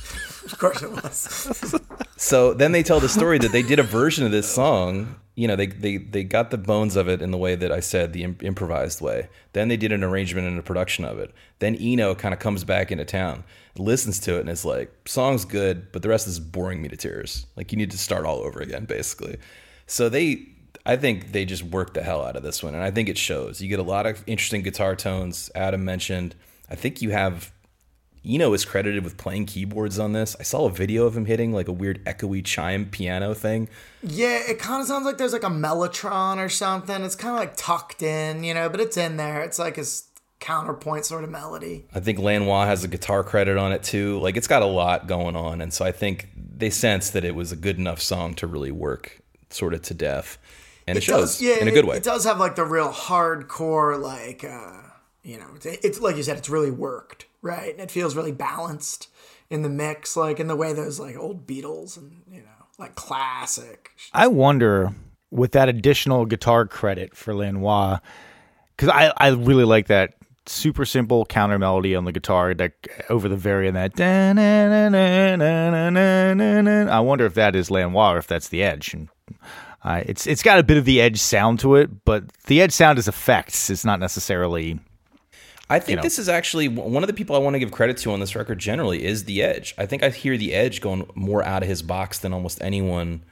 Course it was. So then they tell the story that they did a version of this song. You know, they they they got the bones of it in the way that I said, the im- improvised way. Then they did an arrangement and a production of it. Then Eno kind of comes back into town, listens to it, and is like, "Song's good, but the rest is boring me to tears. Like you need to start all over again, basically." So they, I think they just worked the hell out of this one, and I think it shows. You get a lot of interesting guitar tones. Adam mentioned. I think you have Eno is credited with playing keyboards on this. I saw a video of him hitting like a weird echoey chime piano thing. Yeah, it kind of sounds like there's like a mellotron or something. It's kind of like tucked in, you know, but it's in there. It's like his counterpoint sort of melody. I think Lanois has a guitar credit on it too. Like it's got a lot going on, and so I think they sensed that it was a good enough song to really work sort of to death, and it, shows does, yeah, in a good it- way. It does have like the real hardcore, like uh, you know, it's, it's like you said, it's really worked, right? And it feels really balanced in the mix, like in the way those like old Beatles and you know, like classic. I wonder with that additional guitar credit for Lanois, because I, I really like that super simple counter melody on the guitar that over the very end that I wonder if that is Lanois or if that's the Edge. And uh, it's it's got a bit of the Edge sound to it, but the Edge sound is effects. It's not necessarily. I think know. this is actually one of the people I want to give credit to on this record. Generally, is the Edge. I think I hear the Edge going more out of his box than almost anyone.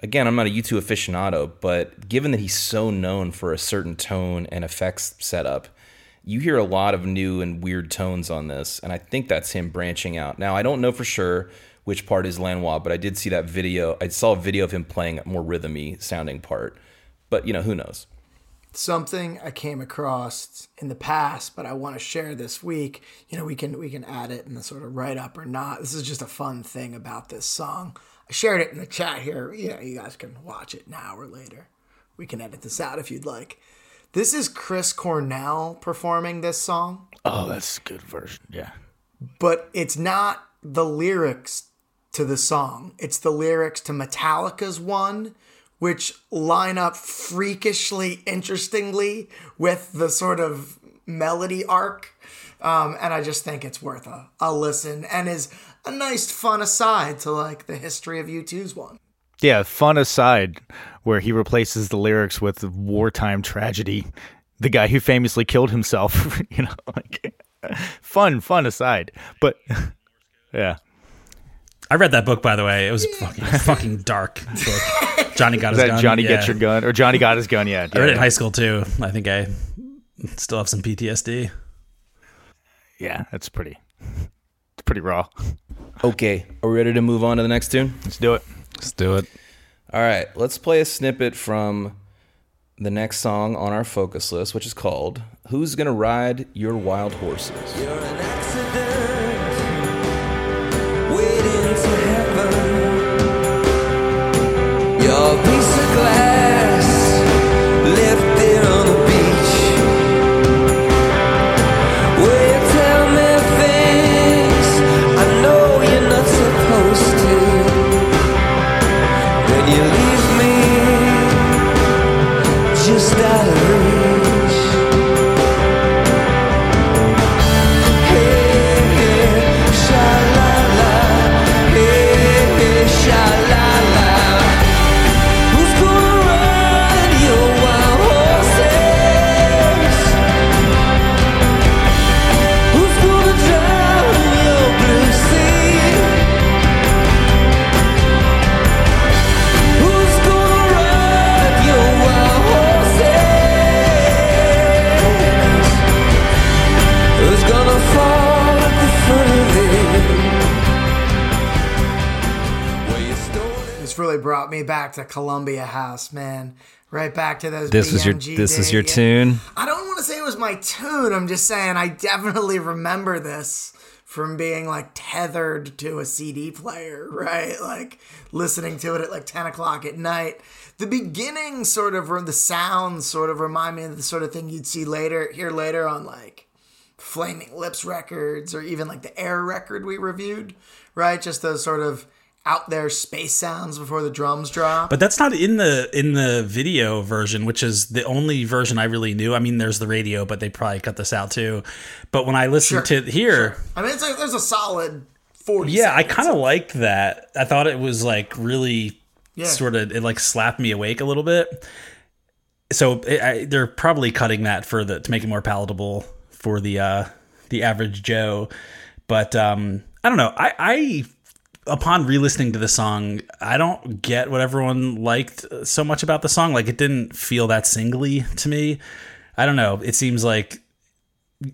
Again, I'm not a U2 aficionado, but given that he's so known for a certain tone and effects setup, you hear a lot of new and weird tones on this, and I think that's him branching out. Now, I don't know for sure which part is Lanois, but I did see that video. I saw a video of him playing a more rhythmy sounding part, but you know who knows. Something I came across in the past, but I want to share this week. You know, we can we can add it in the sort of write up or not. This is just a fun thing about this song. I shared it in the chat here. Yeah, you guys can watch it now or later. We can edit this out if you'd like. This is Chris Cornell performing this song, Oh, that's a good version. Yeah. but it's not the lyrics to the song. It's the lyrics to Metallica's one, which line up freakishly interestingly with the sort of melody arc. Um, and I just think it's worth a, a listen and is a nice fun aside to like the history of U2's one. Yeah, fun aside, where he replaces the lyrics with wartime tragedy, the guy who famously killed himself. you know, like fun, fun aside. But yeah, I read that book by the way. It was fucking fucking dark book. Johnny got is his that gun. Johnny yeah. Get Your Gun or Johnny Got His Gun? Yeah, I read it in high school too. I think I still have some PTSD. yeah, that's pretty. It's pretty raw. Okay, are we ready to move on to the next tune? Let's do it. Let's do it. All right, let's play a snippet from the next song on our focus list, which is called Who's Gonna Ride Your Wild Horses? You're me back to Columbia House, man. Right back to those. This was your this days. your tune. I don't want to say it was my tune. I'm just saying I definitely remember this from being like tethered to a CD player, right? Like listening to it at like 10 o'clock at night. The beginning sort of, or the sounds sort of remind me of the sort of thing you'd see later, hear later on like Flaming Lips records or even like the Air record we reviewed, right? Just those sort of out there space sounds before the drums drop. But that's not in the in the video version, which is the only version I really knew. I mean, there's the radio, but they probably cut this out too. But when I listened Sure, to here, I mean, it's like there's a solid forty. yeah, I kind of liked that. I thought it was like really Yeah. sort of it like slapped me awake a little bit. So it, I, they're probably cutting that for the to make it more palatable for the uh the average Joe. But um I don't know. I I upon re-listening to the song, I don't get what everyone liked so much about the song. Like it didn't feel that singly to me. I don't know. It seems like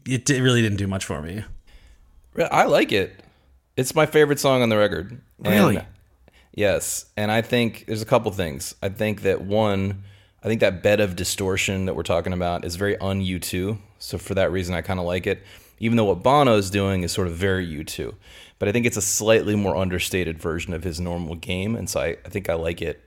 it, it really didn't do much for me. I like it. It's my favorite song on the record. Really? And- yes. And I think there's a couple things. I think that one, I think that bed of distortion that we're talking about is very un U2. So for that reason, I kind of like it. Even though what Bono is doing is sort of very U2. But I think it's a slightly more understated version of his normal game. And so I, I think I like it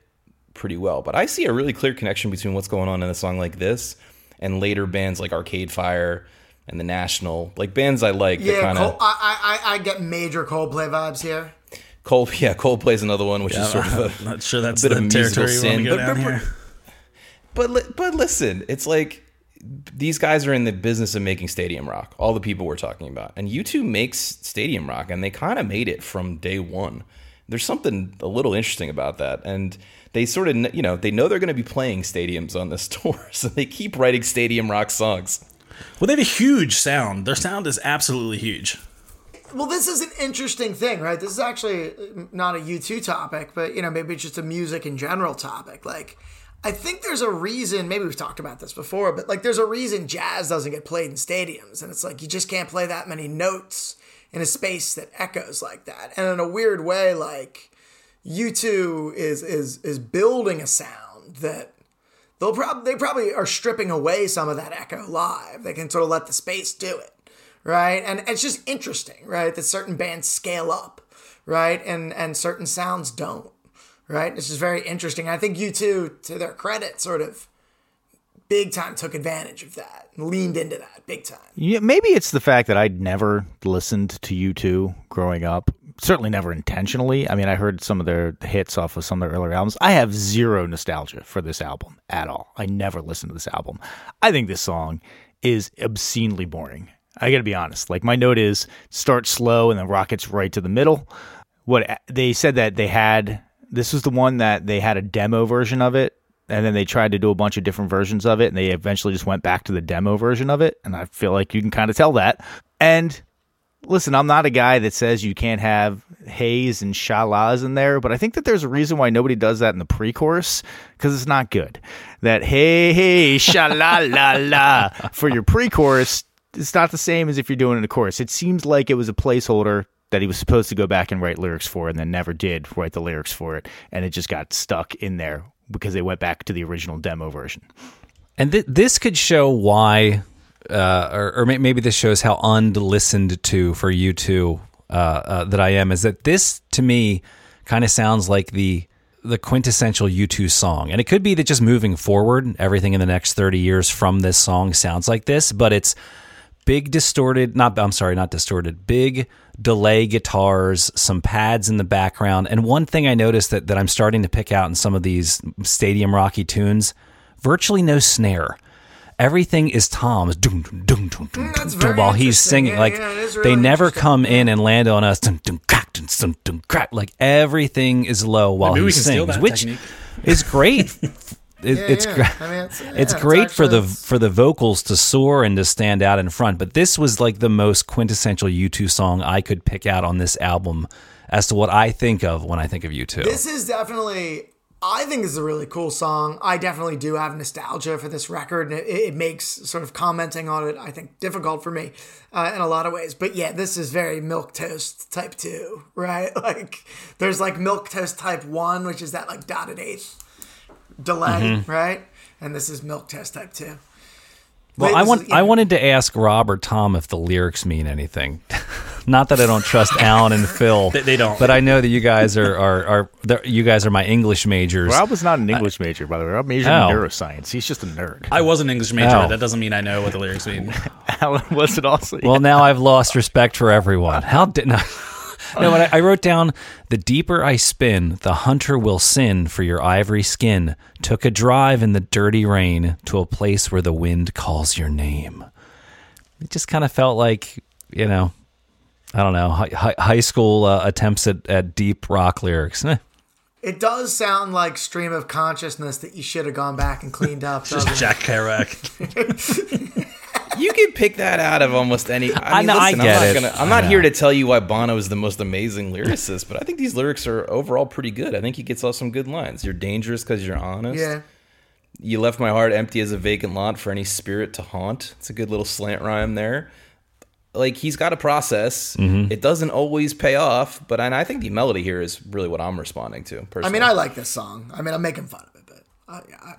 pretty well. But I see a really clear connection between what's going on in a song like this and later bands like Arcade Fire and The National. Like bands I like that Yeah, kind Col- of. I, I I get major Coldplay vibes here. Cold, yeah, Coldplay's another one, which is sort of I'm a, not sure that's a bit the of musical territory we want sin. to But, but, but, but listen, it's like these guys are in the business of making stadium rock. All the people we're talking about, and U2 makes stadium rock, and they kind of made it from day one. There's something a little interesting about that, and they sort of, you know, they know they're going to be playing stadiums on this tour, so they keep writing stadium rock songs. Well, they have a huge sound. Their sound is absolutely huge. Well, this is an interesting thing, right? This is actually uh, not a U2 topic, but you know, maybe it's just a music in general topic. Like, I think there's a reason, maybe we've talked about this before, but like there's a reason jazz doesn't get played in stadiums. And it's like you just can't play that many notes in a space that echoes like that. And in a weird way, like U2 is is is building a sound that they'll probably they probably are stripping away some of that echo live. They can sort of let the space do it, right? And it's just interesting, right? That certain bands scale up, right, and and certain sounds don't, right? This is very interesting. I think U2, to their credit, sort of big time took advantage of that, and leaned into that big time. Yeah, maybe it's the fact that I'd never listened to U2 growing up. Certainly never intentionally. I mean, I heard some of their hits off of some of their earlier albums. I have zero nostalgia for this album at all. I never listened to this album. I think this song is obscenely boring. I got to be honest. Like my note is start slow and then rockets right to the middle. What they said that they had this was the one that they had a demo version of it and then they tried to do a bunch of different versions of it and they eventually just went back to the demo version of it and i feel like you can kind of tell that. And listen i'm not a guy that says you can't have haze and shalas in there but i think that there's a reason why nobody does that in the pre-chorus because it's not good. That hey hey shala la la for your pre-chorus it's not the same as if you're doing it in a chorus it seems like it was a placeholder that he was supposed to go back and write lyrics for and then never did write the lyrics for it and it just got stuck in there because they went back to the original demo version. And th- this could show why, uh, or, or maybe this shows how unlistened to for U2 uh, uh, that I am. Is that this to me kind of sounds like the the quintessential U2 song, and it could be that just moving forward, everything in the next thirty years from this song sounds like this, but it's big distorted not i'm sorry not distorted big delay guitars some pads in the background and one thing i noticed that, that i'm starting to pick out in some of these stadium rocky tunes virtually no snare everything is tom's dum, dum, dum, dum, dum, Mm, that's dum, very while he's interesting. singing Yeah, like yeah, it is they really never interesting. come in and land on us dum, dum, crack, dum, dum, dum, crack. like everything is low while Maybe he we can steal sings that which technique. is great It- Yeah, it's yeah. great I mean, it's, it's yeah, great for the for the vocals to soar and to stand out in front but this was like the most quintessential u2 song i could pick out on this album as to what i think of when i think of u2 This is definitely, I think, this is a really cool song. I definitely do have nostalgia for this record, and it, it makes sort of commenting on it, I think, difficult for me uh, in a lot of ways. But yeah, this is very milk toast type two, right? Like, there's like milk toast type one, which is that like dotted eighth delay, Mm-hmm. right? And this is milk test type two. well Wait, i want is- i wanted to ask rob or tom if the lyrics mean anything not that i don't trust alan and phil They- they don't. but i know that you guys are are, are they're- you guys are my english majors Rob was not an English major, by the way. Rob majored Oh. in neuroscience. He's just a nerd. I was an English major, Oh. but that doesn't mean I know what the lyrics mean. Alan was it also. well now i've lost respect for everyone how did no, No, but I, I wrote down the deeper I spin, the hunter will sin for your ivory skin. Took a drive in the dirty rain to a place where the wind calls your name. It just kind of felt like, you know, I don't know, hi, hi, high school uh, attempts at, at deep rock lyrics. It does sound like stream of consciousness that you should have gone back and cleaned up. doesn't? Jack Kerouac. You can pick that out of almost any. I, mean, know, I listen, get I'm not it. Gonna, I'm not here to tell you why Bono is the most amazing lyricist, but I think these lyrics are overall pretty good. I think he gets off some good lines. You're dangerous because you're honest. Yeah. You left my heart empty as a vacant lot for any spirit to haunt. It's a good little slant rhyme there. Like he's got a process. Mm-hmm. It doesn't always pay off, but and I think the melody here is really what I'm responding to. Personally. I mean, I like this song. I mean, I'm making fun of it, but I, I,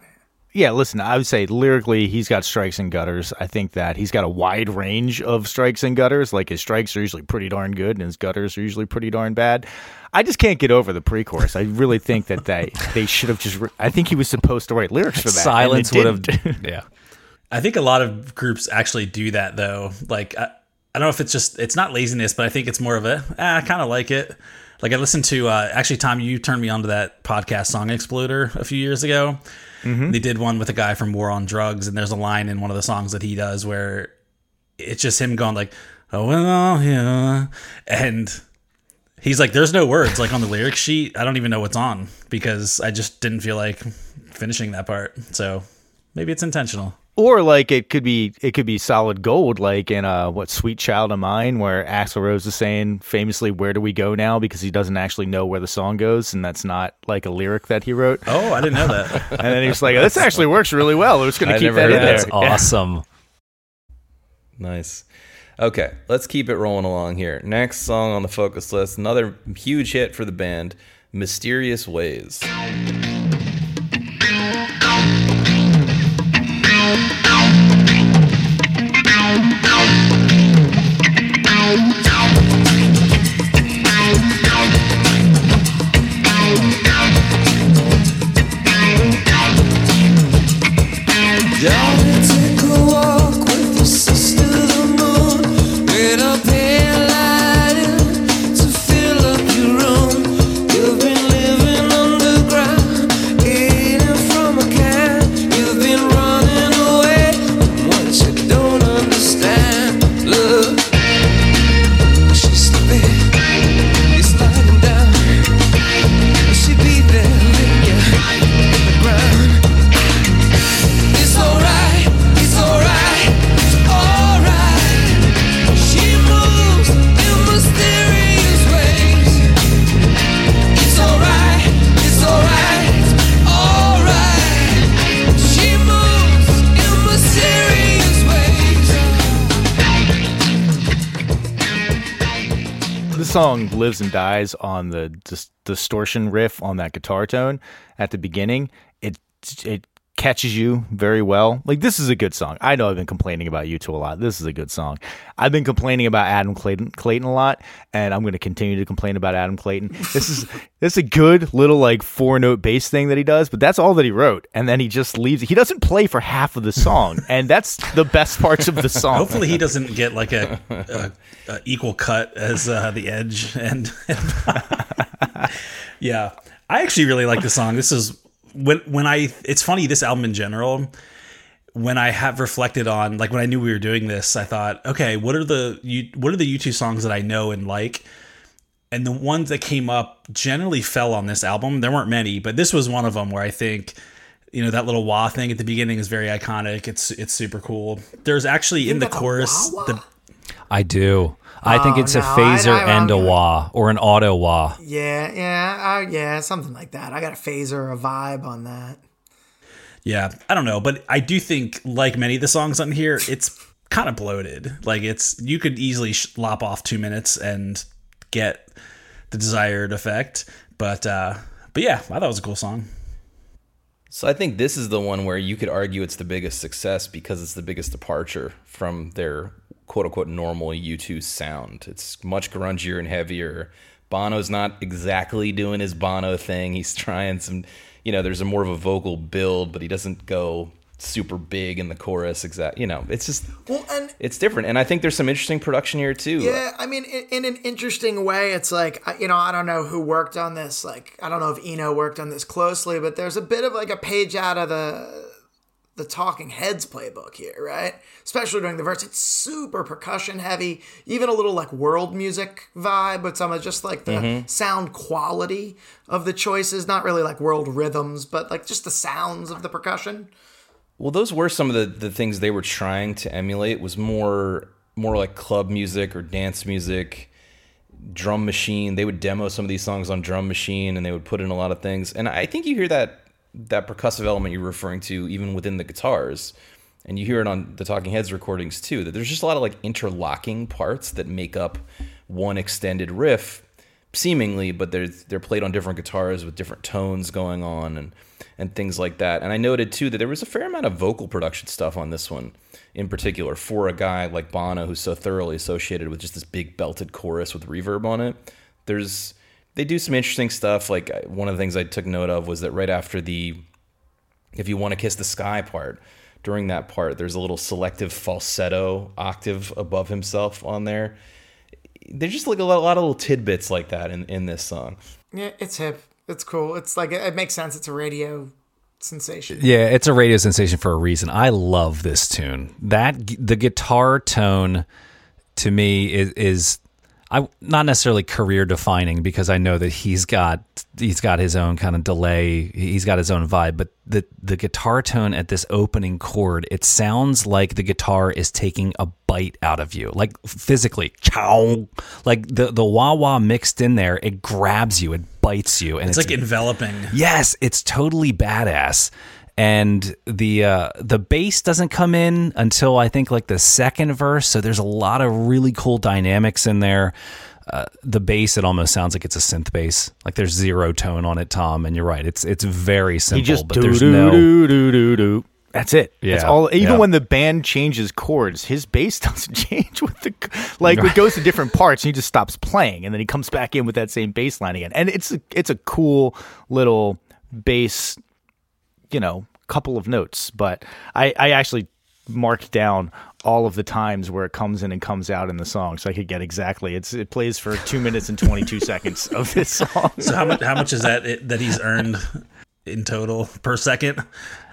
Yeah, listen, I would say lyrically, he's got strikes and gutters. I think that he's got a wide range of strikes and gutters. Like his strikes are usually pretty darn good, and his gutters are usually pretty darn bad. I just can't get over the pre-chorus. I really think that they they should have just. Re- I think he was supposed to write lyrics for that. Silence would have. Yeah. I think a lot of groups actually do that though. Like I, I don't know if it's just it's not laziness, but I think it's more of a ah, I kind of like it. Like I listened to uh, actually Tom, you turned me onto that podcast Song Exploder a few years ago. Mm-hmm. They did one with a guy from War on Drugs, and there's a line in one of the songs that he does where it's just him going like, "Oh well, yeah," and he's like, "There's no words like on the lyric sheet. I don't even know what's on because I just didn't feel like finishing that part. So maybe it's intentional." Or like it could be it could be solid gold, like in uh what Sweet Child of Mine, where Axl Rose is saying famously, "Where do we go now?" because he doesn't actually know where the song goes, and that's not like a lyric that he wrote. Oh, I didn't know that. And then he's like, "This actually works really well. We're just going I to keep never that in heard there." That's awesome. Nice. Okay, let's keep it rolling along here. Next song on the focus list, another huge hit for the band, Mysterious Ways. Lives and dies on the dis- distortion riff on that guitar tone at the beginning. It it catches you very well. Like this is a good song. I know I've been complaining about U2 a lot. This is a good song. I've been complaining about Adam Clayton, Clayton a lot, and I'm going to continue to complain about Adam Clayton. This is this is a good little like four note bass thing that he does, but that's all that he wrote, and then he just leaves. He doesn't play for half of the song, and that's the best parts of the song. Hopefully, he doesn't get like a, a, a equal cut as uh, the Edge. And yeah, I actually really like the song. This is when when I. It's funny. This album in general. When I have reflected on, like when I knew we were doing this, I thought, okay, what are the you what are the U2 songs that I know and like? And the ones that came up generally fell on this album. There weren't many, but this was one of them where I think you know that little wah thing at the beginning is very iconic. It's it's super cool. There's actually in the chorus wah-wah? the I do. I think Oh, it's a no, I- phaser I- I'm and a gonna- wah or an auto wah. Yeah, yeah, uh, yeah, something like that. I got a phaser, a vibe on that. Yeah, I don't know, but I do think, like many of the songs on here, it's kind of bloated. Like it's you could easily sh- lop off two minutes and get the desired effect. But uh, but yeah, I thought it was a cool song. So I think this is the one where you could argue it's the biggest success because it's the biggest departure from their quote unquote normal U2 sound. It's much grungier and heavier. Bono's not exactly doing his Bono thing. He's trying some, you know, there's a more of a vocal build, but he doesn't go super big in the chorus. Exact, you know, it's just Well, and it's different. And I think there's some interesting production here too. Yeah, I mean, in, in an interesting way, it's like you know, I don't know who worked on this. Like, I don't know if Eno worked on this closely, but there's a bit of like a page out of the the Talking Heads playbook here, right? Especially during the verse, it's super percussion heavy, even a little like world music vibe with some of just like the mm-hmm. sound quality of the choices. Not really like world rhythms, but like just the sounds of the percussion. Well, those were some of the, the things they were trying to emulate. Was more more like club music or dance music, drum machine. They would demo some of these songs on drum machine, and they would put in a lot of things. And I think you hear that that percussive element you're referring to even within the guitars, and you hear it on the Talking Heads recordings too. That there's just a lot of like interlocking parts that make up one extended riff seemingly, but they're they're played on different guitars with different tones going on and and things like that. And I noted too that there was a fair amount of vocal production stuff on this one in particular for a guy like Bono who's so thoroughly associated with just this big belted chorus with reverb on it. There's they do some interesting stuff. Like one of the things I took note of was that right after the if you want to kiss the sky part during that part there's a little selective falsetto octave above himself on there there's just like a lot, a lot of little tidbits like that in, in this song Yeah, it's hip. It's cool. It's like it makes sense. It's a radio sensation. Yeah, it's a radio sensation for a reason. I love this tune. That the guitar tone to me is, is I not necessarily career defining because I know that he's got he's got his own kind of delay, he's got his own vibe, but the the guitar tone at this opening chord, it sounds like the guitar is taking a bite out of you. Like physically, chow. Like the the wah wah mixed in there, it grabs you, it bites you and It's like enveloping. Yes, it's totally badass. And the uh, the bass doesn't come in until I think like the second verse. So there's a lot of really cool dynamics in there. Uh, the bass it almost sounds like it's a synth bass. Like there's zero tone on it, Tom. And you're right. It's it's very simple, He just but do there's do no. do do do do. That's it. That's Yeah, all. Even yeah. when the band changes chords, his bass doesn't change with the like. It goes to different parts, and he just stops playing, and then he comes back in with that same bass line again. And it's a, it's a cool little bass, you know, couple of notes. But I I actually marked down all of the times where it comes in and comes out in the song, so I could get exactly. It's it plays for two minutes and twenty two seconds of this song. So how much how much is that it, that he's earned in total per second?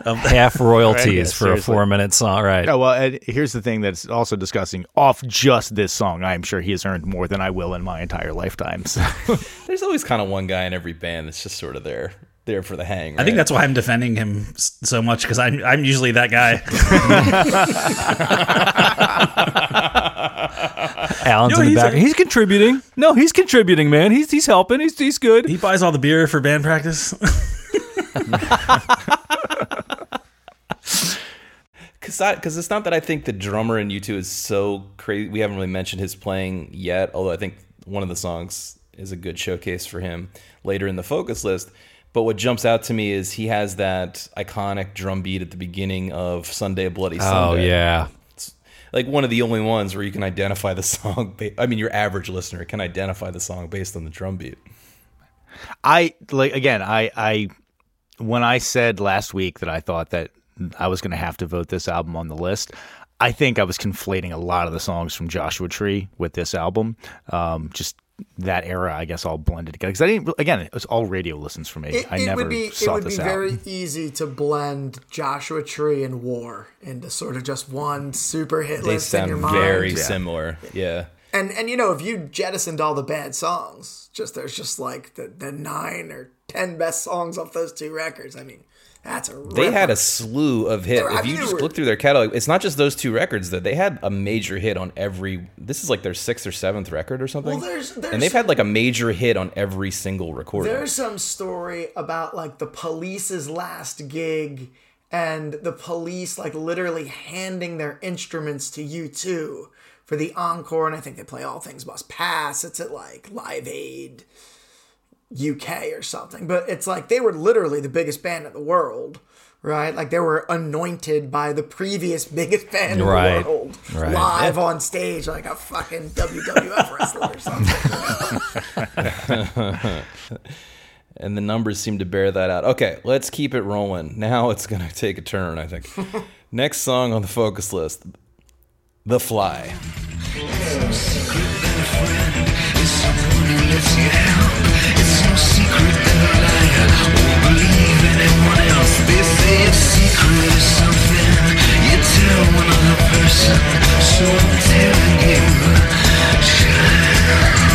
Of Half royalties Right, yeah, for seriously. a four minute song, right? Oh well, and here's the thing that's also disgusting. Off just this song, I am sure he has earned more than I will in my entire lifetime. So. there's always kind of one guy in every band that's just sort of there there for the hang I think that's why I'm defending him so much because I'm I'm usually that guy. Alan's No, in the he's back. a- he's contributing. No, he's contributing, man. He's he's helping. He's he's good. he buys all the beer for band practice. because it's not that I think the drummer in U2 is so crazy. We haven't really mentioned his playing yet, although I think one of the songs is a good showcase for him later in the focus list. But what jumps out to me is he has that iconic drum beat at the beginning of Sunday Bloody Sunday. Oh Sunday. yeah. Like one of the only ones where you can identify the song. I mean, your average listener can identify the song based on the drum beat. I like again. I I when I said last week that I thought that I was going to have to vote this album on the list. I think I was conflating a lot of the songs from Joshua Tree with this album. Um, just that era, I guess, all blended together. Because I didn't. Again, it was all radio listens for me. It, I it never would be it would be out. very easy to blend Joshua Tree and War into sort of just one super hit They list in your sound mind. very similar. Yeah. And and you know if you jettisoned all the bad songs, just there's just like the, the nine or ten best songs off those two records. I mean, that's a They had a slew of hits. If you just were- look through their catalog, it's not just those two records. That they had a major hit on every. This is like their sixth or seventh record or something. Well, there's- there's- and they've had like a major hit on every single recording. There's some story about like the police's last gig and the police like literally handing their instruments to U2 for the encore and I think they play All Things Must Pass. It's at like Live Aid UK or something. But it's like they were literally the biggest band in the world. Right, like they were anointed by the previous biggest band in the world, right. live on stage like a fucking WWF wrestler or something. and the numbers seem to bear that out. Okay, let's keep it rolling. Now it's going to take a turn, I think. Next song on the focus list The Fly. person, so I'm telling you, child.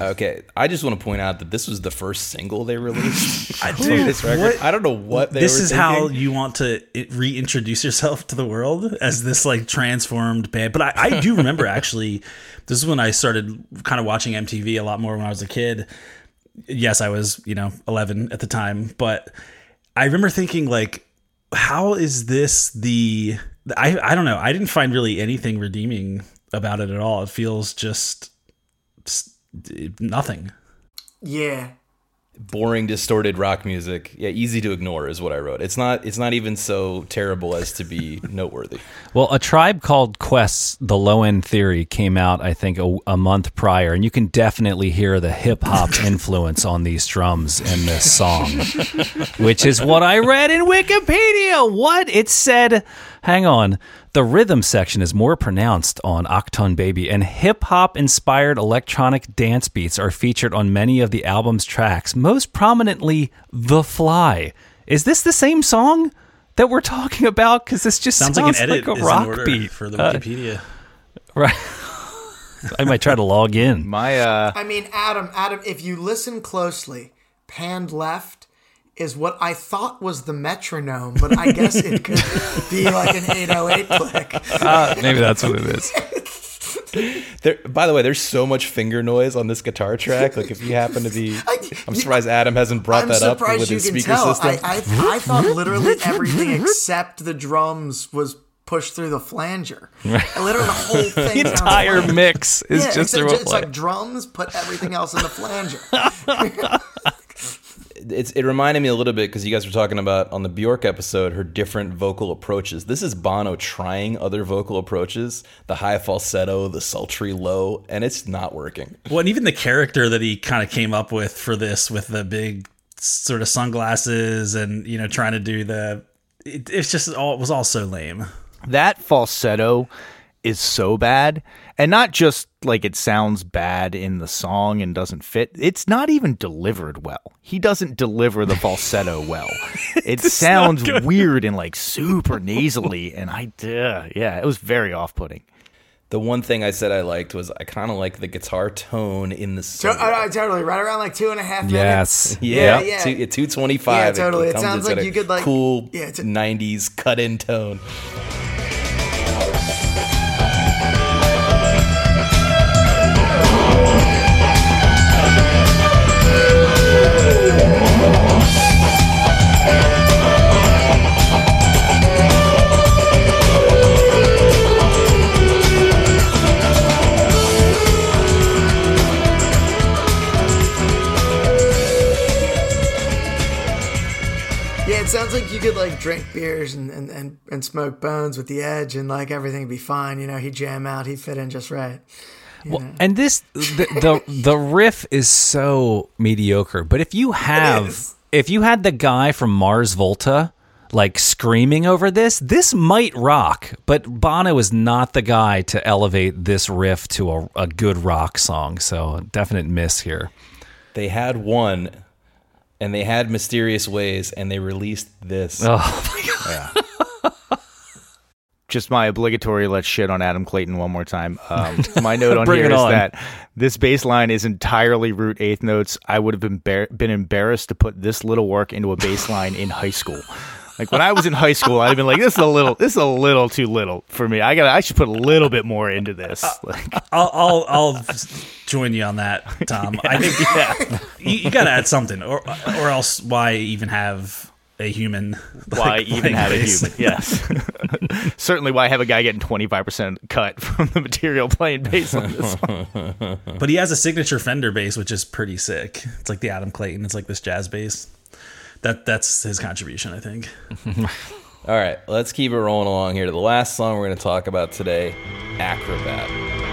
Okay, I just want to point out that this was the first single they released. I Dude, this record. what- I don't know what they this is how you want to reintroduce yourself to the world as this like transformed band. But I, I do remember actually, this is when I started kind of watching MTV a lot more when I was a kid. Yes, I was you know 11 at the time, but I remember thinking like, how is this the? I I don't know. I didn't find really anything redeeming about it at all. It feels just nothing. Yeah. boring, distorted rock music. Yeah, easy to ignore is what I wrote. It's not. It's not even so terrible as to be noteworthy. Well, a tribe called Quest's The Low End Theory came out, I think, a, a month prior, and you can definitely hear the hip hop influence on these drums in this song, which is what I read in Wikipedia. What? It said, hang on, the rhythm section is more pronounced on Achtung Baby, and hip hop inspired electronic dance beats are featured on many of the album's tracks, most prominently The Fly. Is this the same song? That we're talking about because this just Sounds, sounds, like an edit a is rock in order beat for the Uh, Wikipedia. Right. I might try to log in. My uh, I mean, Adam, Adam, if you listen closely, panned left is what I thought was the metronome, but I guess it could be like an 808 click. Ah, maybe that's what it is. There, by the way, there's so much finger noise on this guitar track. Like, if you happen to be, I'm surprised Adam hasn't brought I'm that up with his speaker tell. system. I, I, I thought literally everything except the drums was pushed through the flanger. Literally the whole thing. The entire like- mix is Yeah, just except through a it's like drums, put everything else in the flanger. It's it reminded me a little bit because you guys were talking about on the Bjork episode her different vocal approaches. This is Bono trying other vocal approaches, the high falsetto, the sultry low, and it's not working. Well, and even the character that he kind of came up with for this, with the big sort of sunglasses, and you know, trying to do the, it, it's just all it was all so lame. that falsetto is so bad and not just like it sounds bad in the song and doesn't fit it's not even delivered well he doesn't deliver the falsetto well it sounds weird and like super nasally and i uh, yeah it was very off-putting The one thing I said I liked was I kind of like the guitar tone in the song. I, I totally right around like two and a half minutes. Yes. Yeah, Yeah, yeah. two twenty five. Yeah, totally. It sounds like you could, like- cool yeah, it's a- '90s cut-in tone. Sounds like you could like drink beers and, and, and, and smoke bones with the edge and like everything would be fine. You know, he'd jam out, he'd fit in just right. Well, and this the, the the riff is so mediocre. But if you have if you had the guy from Mars Volta like screaming over this, this might rock. But Bono is not the guy to elevate this riff to a, a good rock song. So definite miss here. They had one, and they had mysterious ways, and they released this. Oh my god! just my obligatory let's shit on Adam Clayton one more time. Um, my note on Bring here on. that this bass line is entirely root eighth notes. I would have been bar- been embarrassed to put this little work into a bass line in high school. Like when I was in high school, I'd have been like, "This is a little, this is a little too little for me. I got, I should put a little bit more into this." Uh, like, I'll, I'll I'll join you on that, Tom. I think yeah, you, you got to add something, or or else why even have a human? why like, even have a human? Yes, certainly. Why have a guy getting twenty five percent cut from the material playing bass on this one? But he has a signature Fender bass, which is pretty sick. It's like the Adam Clayton. It's like this jazz bass. That that's his contribution, I think. All right, let's keep it rolling along here to the last song we're going to talk about today Acrobat.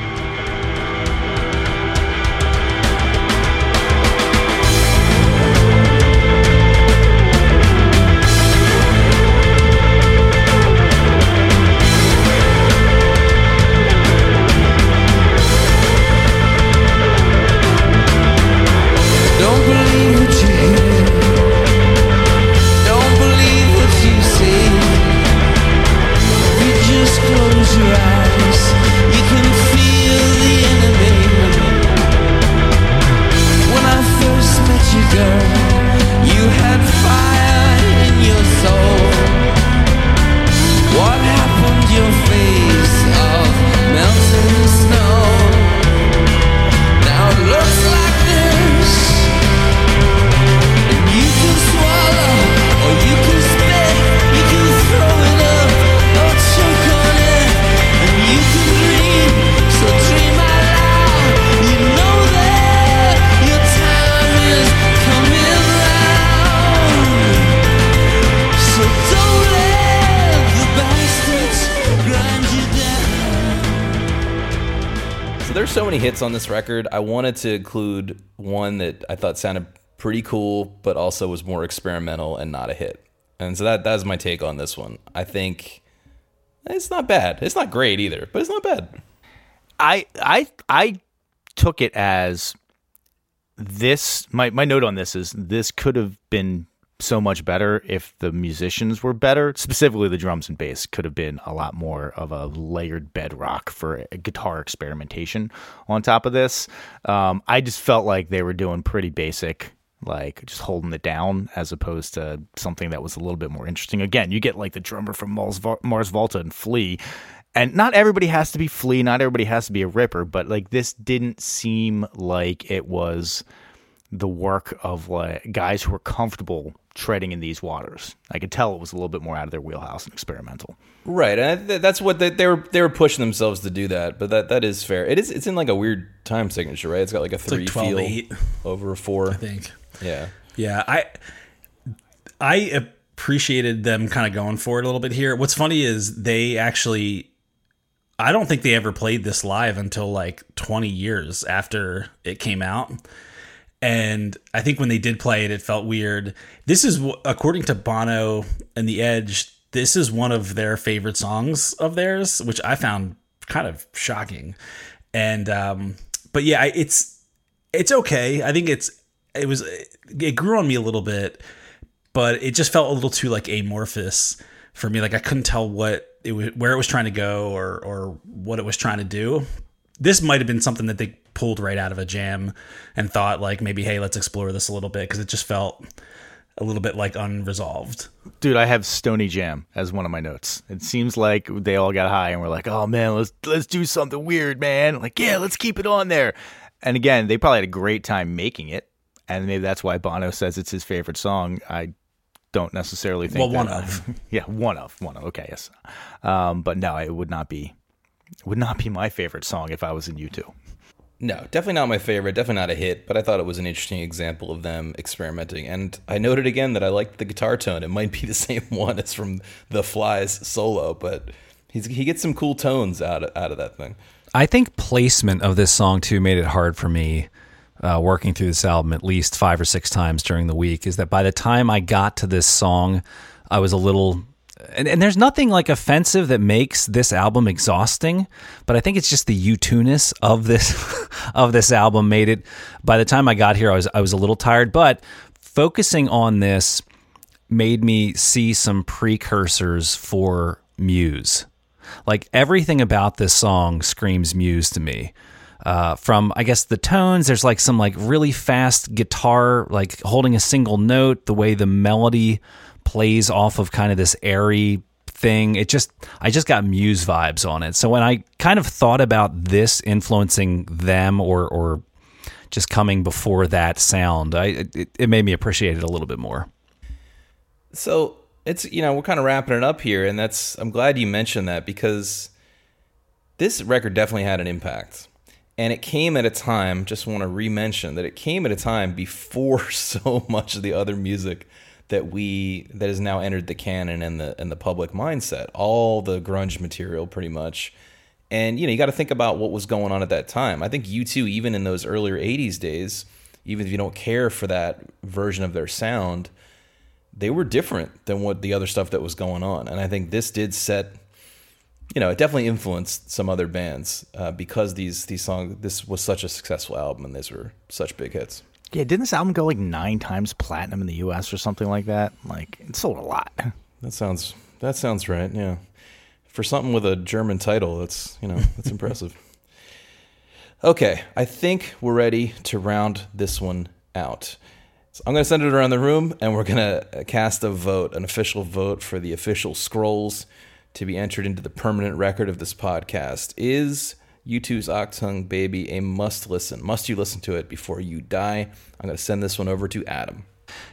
Many hits on this record. I wanted to include one that I thought sounded pretty cool, but also was more experimental and not a hit. And so that that's my take on this one. I think it's not bad. It's not great either, but it's not bad. I I I took it as this my my note on this is this could have been so much better if the musicians were better. Specifically the drums and bass could have been a lot more of a layered bedrock for guitar experimentation on top of this. Um, I just felt like they were doing pretty basic like just holding it down as opposed to something that was a little bit more interesting. Again, you get like the drummer from Mars, Mars Volta and Flea, and not everybody has to be Flea, not everybody has to be a Ripper, but like this didn't seem like it was the work of like guys who were comfortable treading in these waters. I could tell it was a little bit more out of their wheelhouse and experimental. Right, and that's what they, they were. They were pushing themselves to do that, but that that is fair. It is. It's in like a weird time signature, right? It's got like a three like 12 feel eight. over a four. I think. Yeah. Yeah, I I appreciated them kind of going for it a little bit here. What's funny is they actually I don't think they ever played this live until like 20 years after it came out. And I think when they did play it, it felt weird. This is, according to Bono and The Edge, this is one of their favorite songs of theirs, which I found kind of shocking. And, um, but yeah, it's, it's okay. I think it's, it was, it grew on me a little bit, but it just felt a little too like amorphous for me. Like I couldn't tell what it was, where it was trying to go or, or what it was trying to do this might have been something that they pulled right out of a jam and thought like maybe hey let's explore this a little bit because it just felt a little bit like unresolved Dude, I have Stony Jam as one of my notes. It seems like they all got high and were like, "Oh man, let's let's do something weird, man." Like, "Yeah, let's keep it on there." And again, they probably had a great time making it, and maybe that's why Bono says it's his favorite song. I don't necessarily think Well, one of. yeah, one of, one of. Okay, yes. Um, but no, it would not be would not be my favorite song if I was in U2. No, definitely not my favorite. Definitely not a hit, but I thought it was an interesting example of them experimenting. And I noted again that I liked the guitar tone. It might be the same one as from the Fly's solo, but he's, he gets some cool tones out of, out of that thing. I think placement of this song too made it hard for me uh, working through this album at least five or six times during the week. Is that by the time I got to this song, I was a little. And, and there's nothing like offensive that makes this album exhausting, but I think it's just the U2ness of this of this album made it. By the time I got here, I was I was a little tired, but focusing on this made me see some precursors for Muse. Like everything about this song screams Muse to me. Uh, from I guess the tones, there's like some like really fast guitar, like holding a single note, the way the melody plays off of kind of this airy thing. It just I just got Muse vibes on it. So when I kind of thought about this influencing them or or just coming before that sound, I it, it made me appreciate it a little bit more. So it's you know we're kind of wrapping it up here, and that's I'm glad you mentioned that because this record definitely had an impact, and it came at a time. Just want to re-mention that it came at a time before so much of the other music that we that has now entered the canon and the and the public mindset. All the grunge material, pretty much. And you know, you got to think about what was going on at that time. I think U2 even in those earlier 80s days, even if you don't care for that version of their sound, they were different than what the other stuff that was going on. And I think this did set, you know, it definitely influenced some other bands uh, because these these songs. This was such a successful album, and these were such big hits. Yeah, didn't this album go like nine times platinum in the U.S. or something like that? Like it sold a lot. That sounds that sounds right. Yeah, for something with a German title, that's you know that's impressive. Okay, I think we're ready to round this one out. So I'm going to send it around the room, and we're going to cast a vote, an official vote for the official scrolls to be entered into the permanent record of this podcast. Is U2's Achtung Baby a must listen? Must you listen to it before you die? I'm going to send this one over to Adam.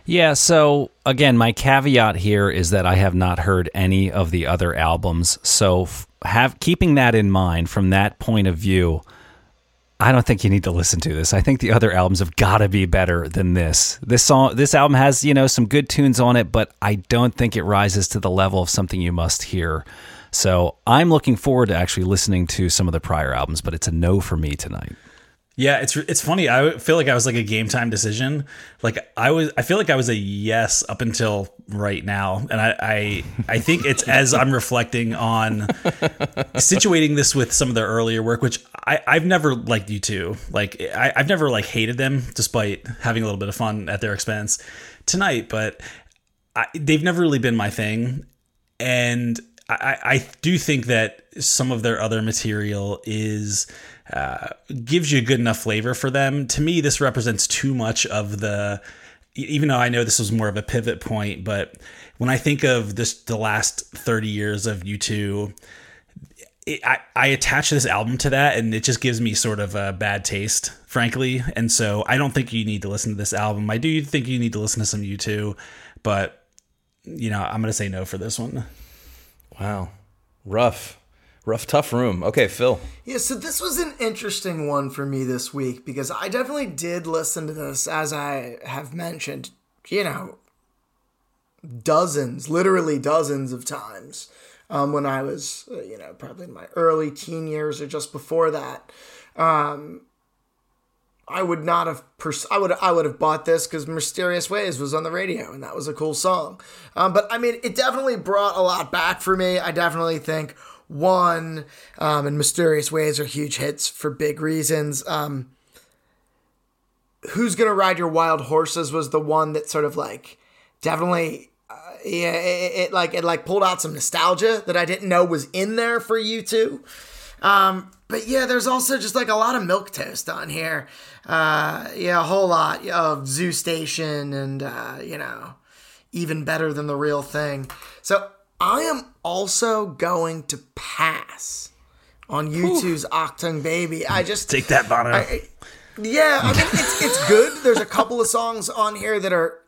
Yeah, so again, my caveat here is that I have not heard any of the other albums. So have keeping that in mind from that point of view, I don't think you need to listen to this. I think the other albums have got to be better than this. This song this album has, you know, some good tunes on it, but I don't think it rises to the level of something you must hear. So, I'm looking forward to actually listening to some of the prior albums, but it's a no for me tonight. Yeah, it's it's funny. I feel like I was like a game time decision. Like I was, I feel like I was a yes up until right now, and I I, I think it's as I'm reflecting on situating this with some of their earlier work, which I I've never liked U2. Like I, I've never like hated them, despite having a little bit of fun at their expense tonight. But I, they've never really been my thing, and I, I do think that some of their other material is uh, gives you a good enough flavor for them. To me, this represents too much of the. Even though I know this was more of a pivot point, but when I think of this, the last thirty years of U2, I, I attach this album to that, and it just gives me sort of a bad taste, frankly. And so I don't think you need to listen to this album. I do think you need to listen to some U2, but you know I'm gonna say no for this one. Wow, rough, rough, tough room. Okay, Phil. Yeah, so this was an interesting one for me this week because I definitely did listen to this, as I have mentioned, you know, dozens, literally dozens of times um, when I was, uh, you know, probably in my early teen years or just before that. Um, I would not have pers- I would I would have bought this because Mysterious Ways was on the radio and that was a cool song. Um, but I mean, it definitely brought a lot back for me. I definitely think one um, and Mysterious Ways are huge hits for big reasons. Um, Who's gonna ride your wild horses was the one that sort of like definitely uh, yeah it, it like it like pulled out some nostalgia that I didn't know was in there for U2. Um, but yeah, there's also just like a lot of milk toast on here. Uh, yeah, a whole lot of Zoo Station and uh, you know, even better than the real thing. So I am also going to pass on U2's Achtung Baby. I just Take that, Bono. I- yeah, I mean it's it's good. There's a couple of songs on here that are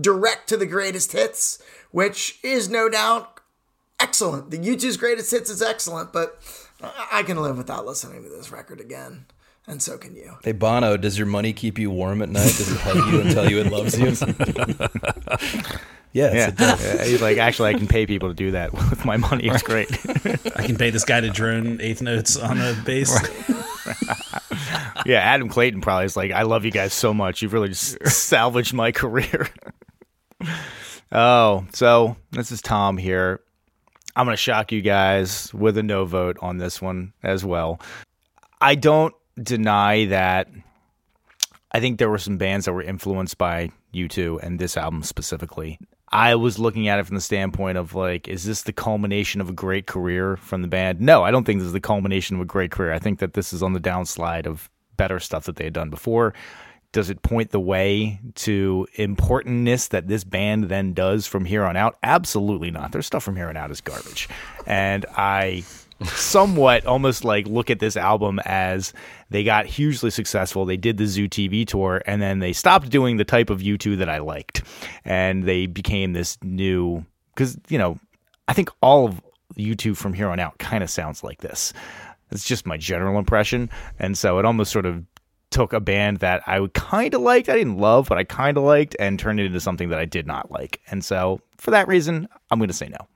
direct to the greatest hits, which is no doubt excellent. The U2's greatest hits is excellent, but I I can live without listening to this record again, and so can you. Hey Bono, does your money keep you warm at night? Does it hug you and tell you it loves you? yes, Yeah, it does. He's like actually I can pay people to do that with my money. It's great. I can pay this guy to drone eighth notes on a bass. yeah, Adam Clayton probably is like, I love you guys so much. You've really just salvaged my career. oh, so this is Tom here. I'm going to shock you guys with a no vote on this one as well. I don't deny that I think there were some bands that were influenced by U2 and this album specifically. I was looking at it from the standpoint of like, is this the culmination of a great career from the band? No, I don't think this is the culmination of a great career. I think that this is on the downslide of better stuff that they had done before. Does it point the way to importantness that this band then does from here on out? Absolutely not. Their stuff from here on out is garbage. And I somewhat almost like look at this album as they got hugely successful. They did the Zoo TV tour and then they stopped doing the type of U2 that I liked. And they became this new cuz you know, I think all of U2 from here on out kind of sounds like this. It's just my general impression. And so it almost sort of took a band that I kind of liked, I didn't love, but I kind of liked, and turned it into something that I did not like. And so for that reason, I'm going to say no.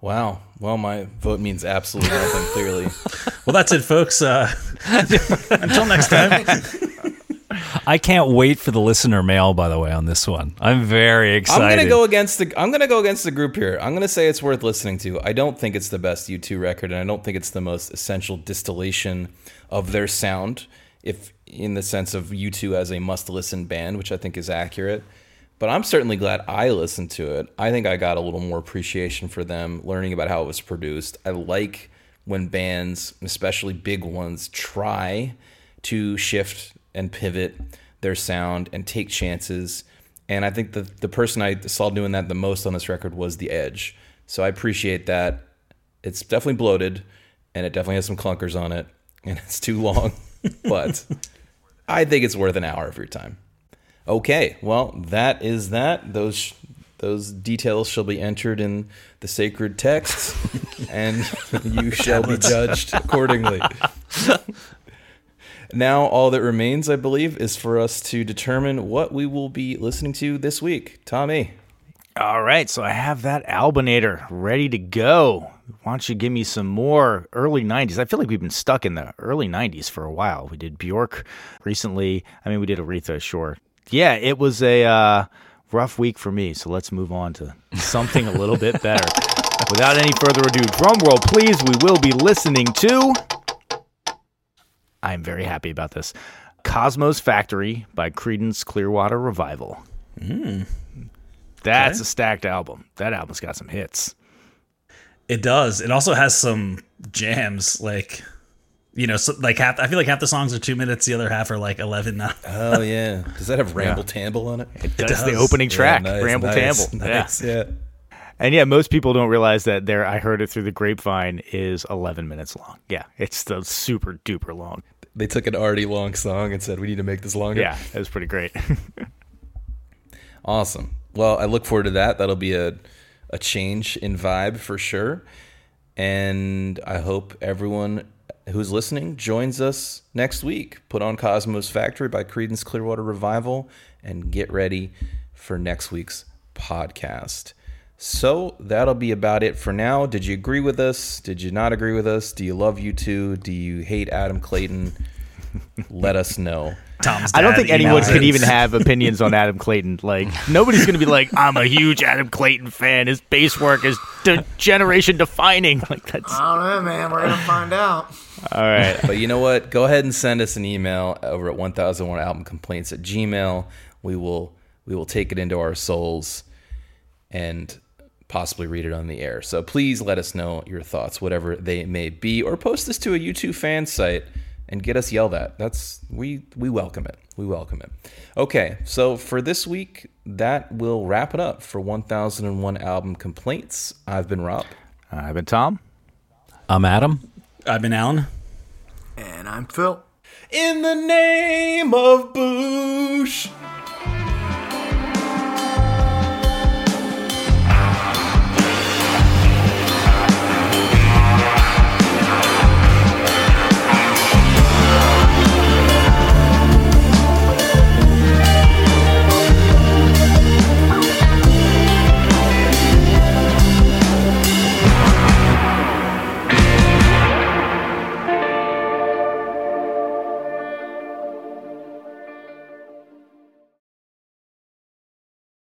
Wow. Well, my vote means absolutely nothing. Clearly, Well, that's it, folks. Uh, until next time. I can't wait for the listener mail. By the way, on this one, I'm very excited. I'm gonna go against the. I'm gonna go against the group here. I'm gonna say it's worth listening to. I don't think it's the best U2 record, and I don't think it's the most essential distillation of their sound, if in the sense of U2 as a must-listen band, which I think is accurate. But I'm certainly glad I listened to it. I think I got a little more appreciation for them, learning about how it was produced. I like when bands, especially big ones, try to shift and pivot their sound and take chances. And I think the the person I saw doing that the most on this record was The Edge. So I appreciate that. It's definitely bloated and it definitely has some clunkers on it and it's too long, but I think it's worth an hour of your time. Okay, well, that is that. Those those details shall be entered in the sacred texts, and you shall be judged accordingly. now, all that remains, I believe, is for us to determine what we will be listening to this week. Tommy, All right, so I have that Albinator ready to go. Why don't you give me some more early 90s? I feel like we've been stuck in the early 90s for a while. We did Bjork recently. I mean, we did Aretha, sure. Yeah, it was a uh, rough week for me, so let's move on to something a little bit better. Without any further ado, drum roll, please. We will be listening to. I'm very happy about this. Cosmo's Factory by Creedence Clearwater Revival. That's a stacked album. That album's got some hits. It does. It also has some jams, like you know, so, like half. I feel like half the songs are two minutes, the other half are like eleven. Now. oh yeah, does that have Ramble Tamble on it? That's the does. The opening track, Yeah, nice, Ramble nice, Tamble. nice, Yeah. yeah. And yeah, most people don't realize that there I heard it through the grapevine is 11 minutes long. Yeah, it's the super duper long. They took an already long song and said we need to make this longer. Yeah, it was pretty great. Awesome. Well, I look forward to that. That'll be a a change in vibe for sure. And I hope everyone who's listening joins us next week. Put on Cosmo's Factory by Creedence Clearwater Revival and get ready for next week's podcast. So that'll be about it for now. Did you agree with us? Did you not agree with us? Do you love U2? Do you hate Adam Clayton? Let us know. Tom's I don't think anyone emails can even have opinions on Adam Clayton. Like nobody's going to be like, "I'm a huge Adam Clayton fan. His bass work is de- generation defining." Like that's I don't know, man. We're gonna find out. all right. But you know what? Go ahead and send us an email over at 1001 album complaints at gmail. We will we will take it into our souls and possibly read it on the air. So please let us know your thoughts, whatever they may be, or post this to a YouTube fan site and get us yelled at. That's we we welcome it. We welcome it. Okay, so for this week, that will wrap it up for 1001 album complaints. I've been Rob. I've been Tom. I'm Adam. I've been Alan. And I'm Phil. In the name of Boosh.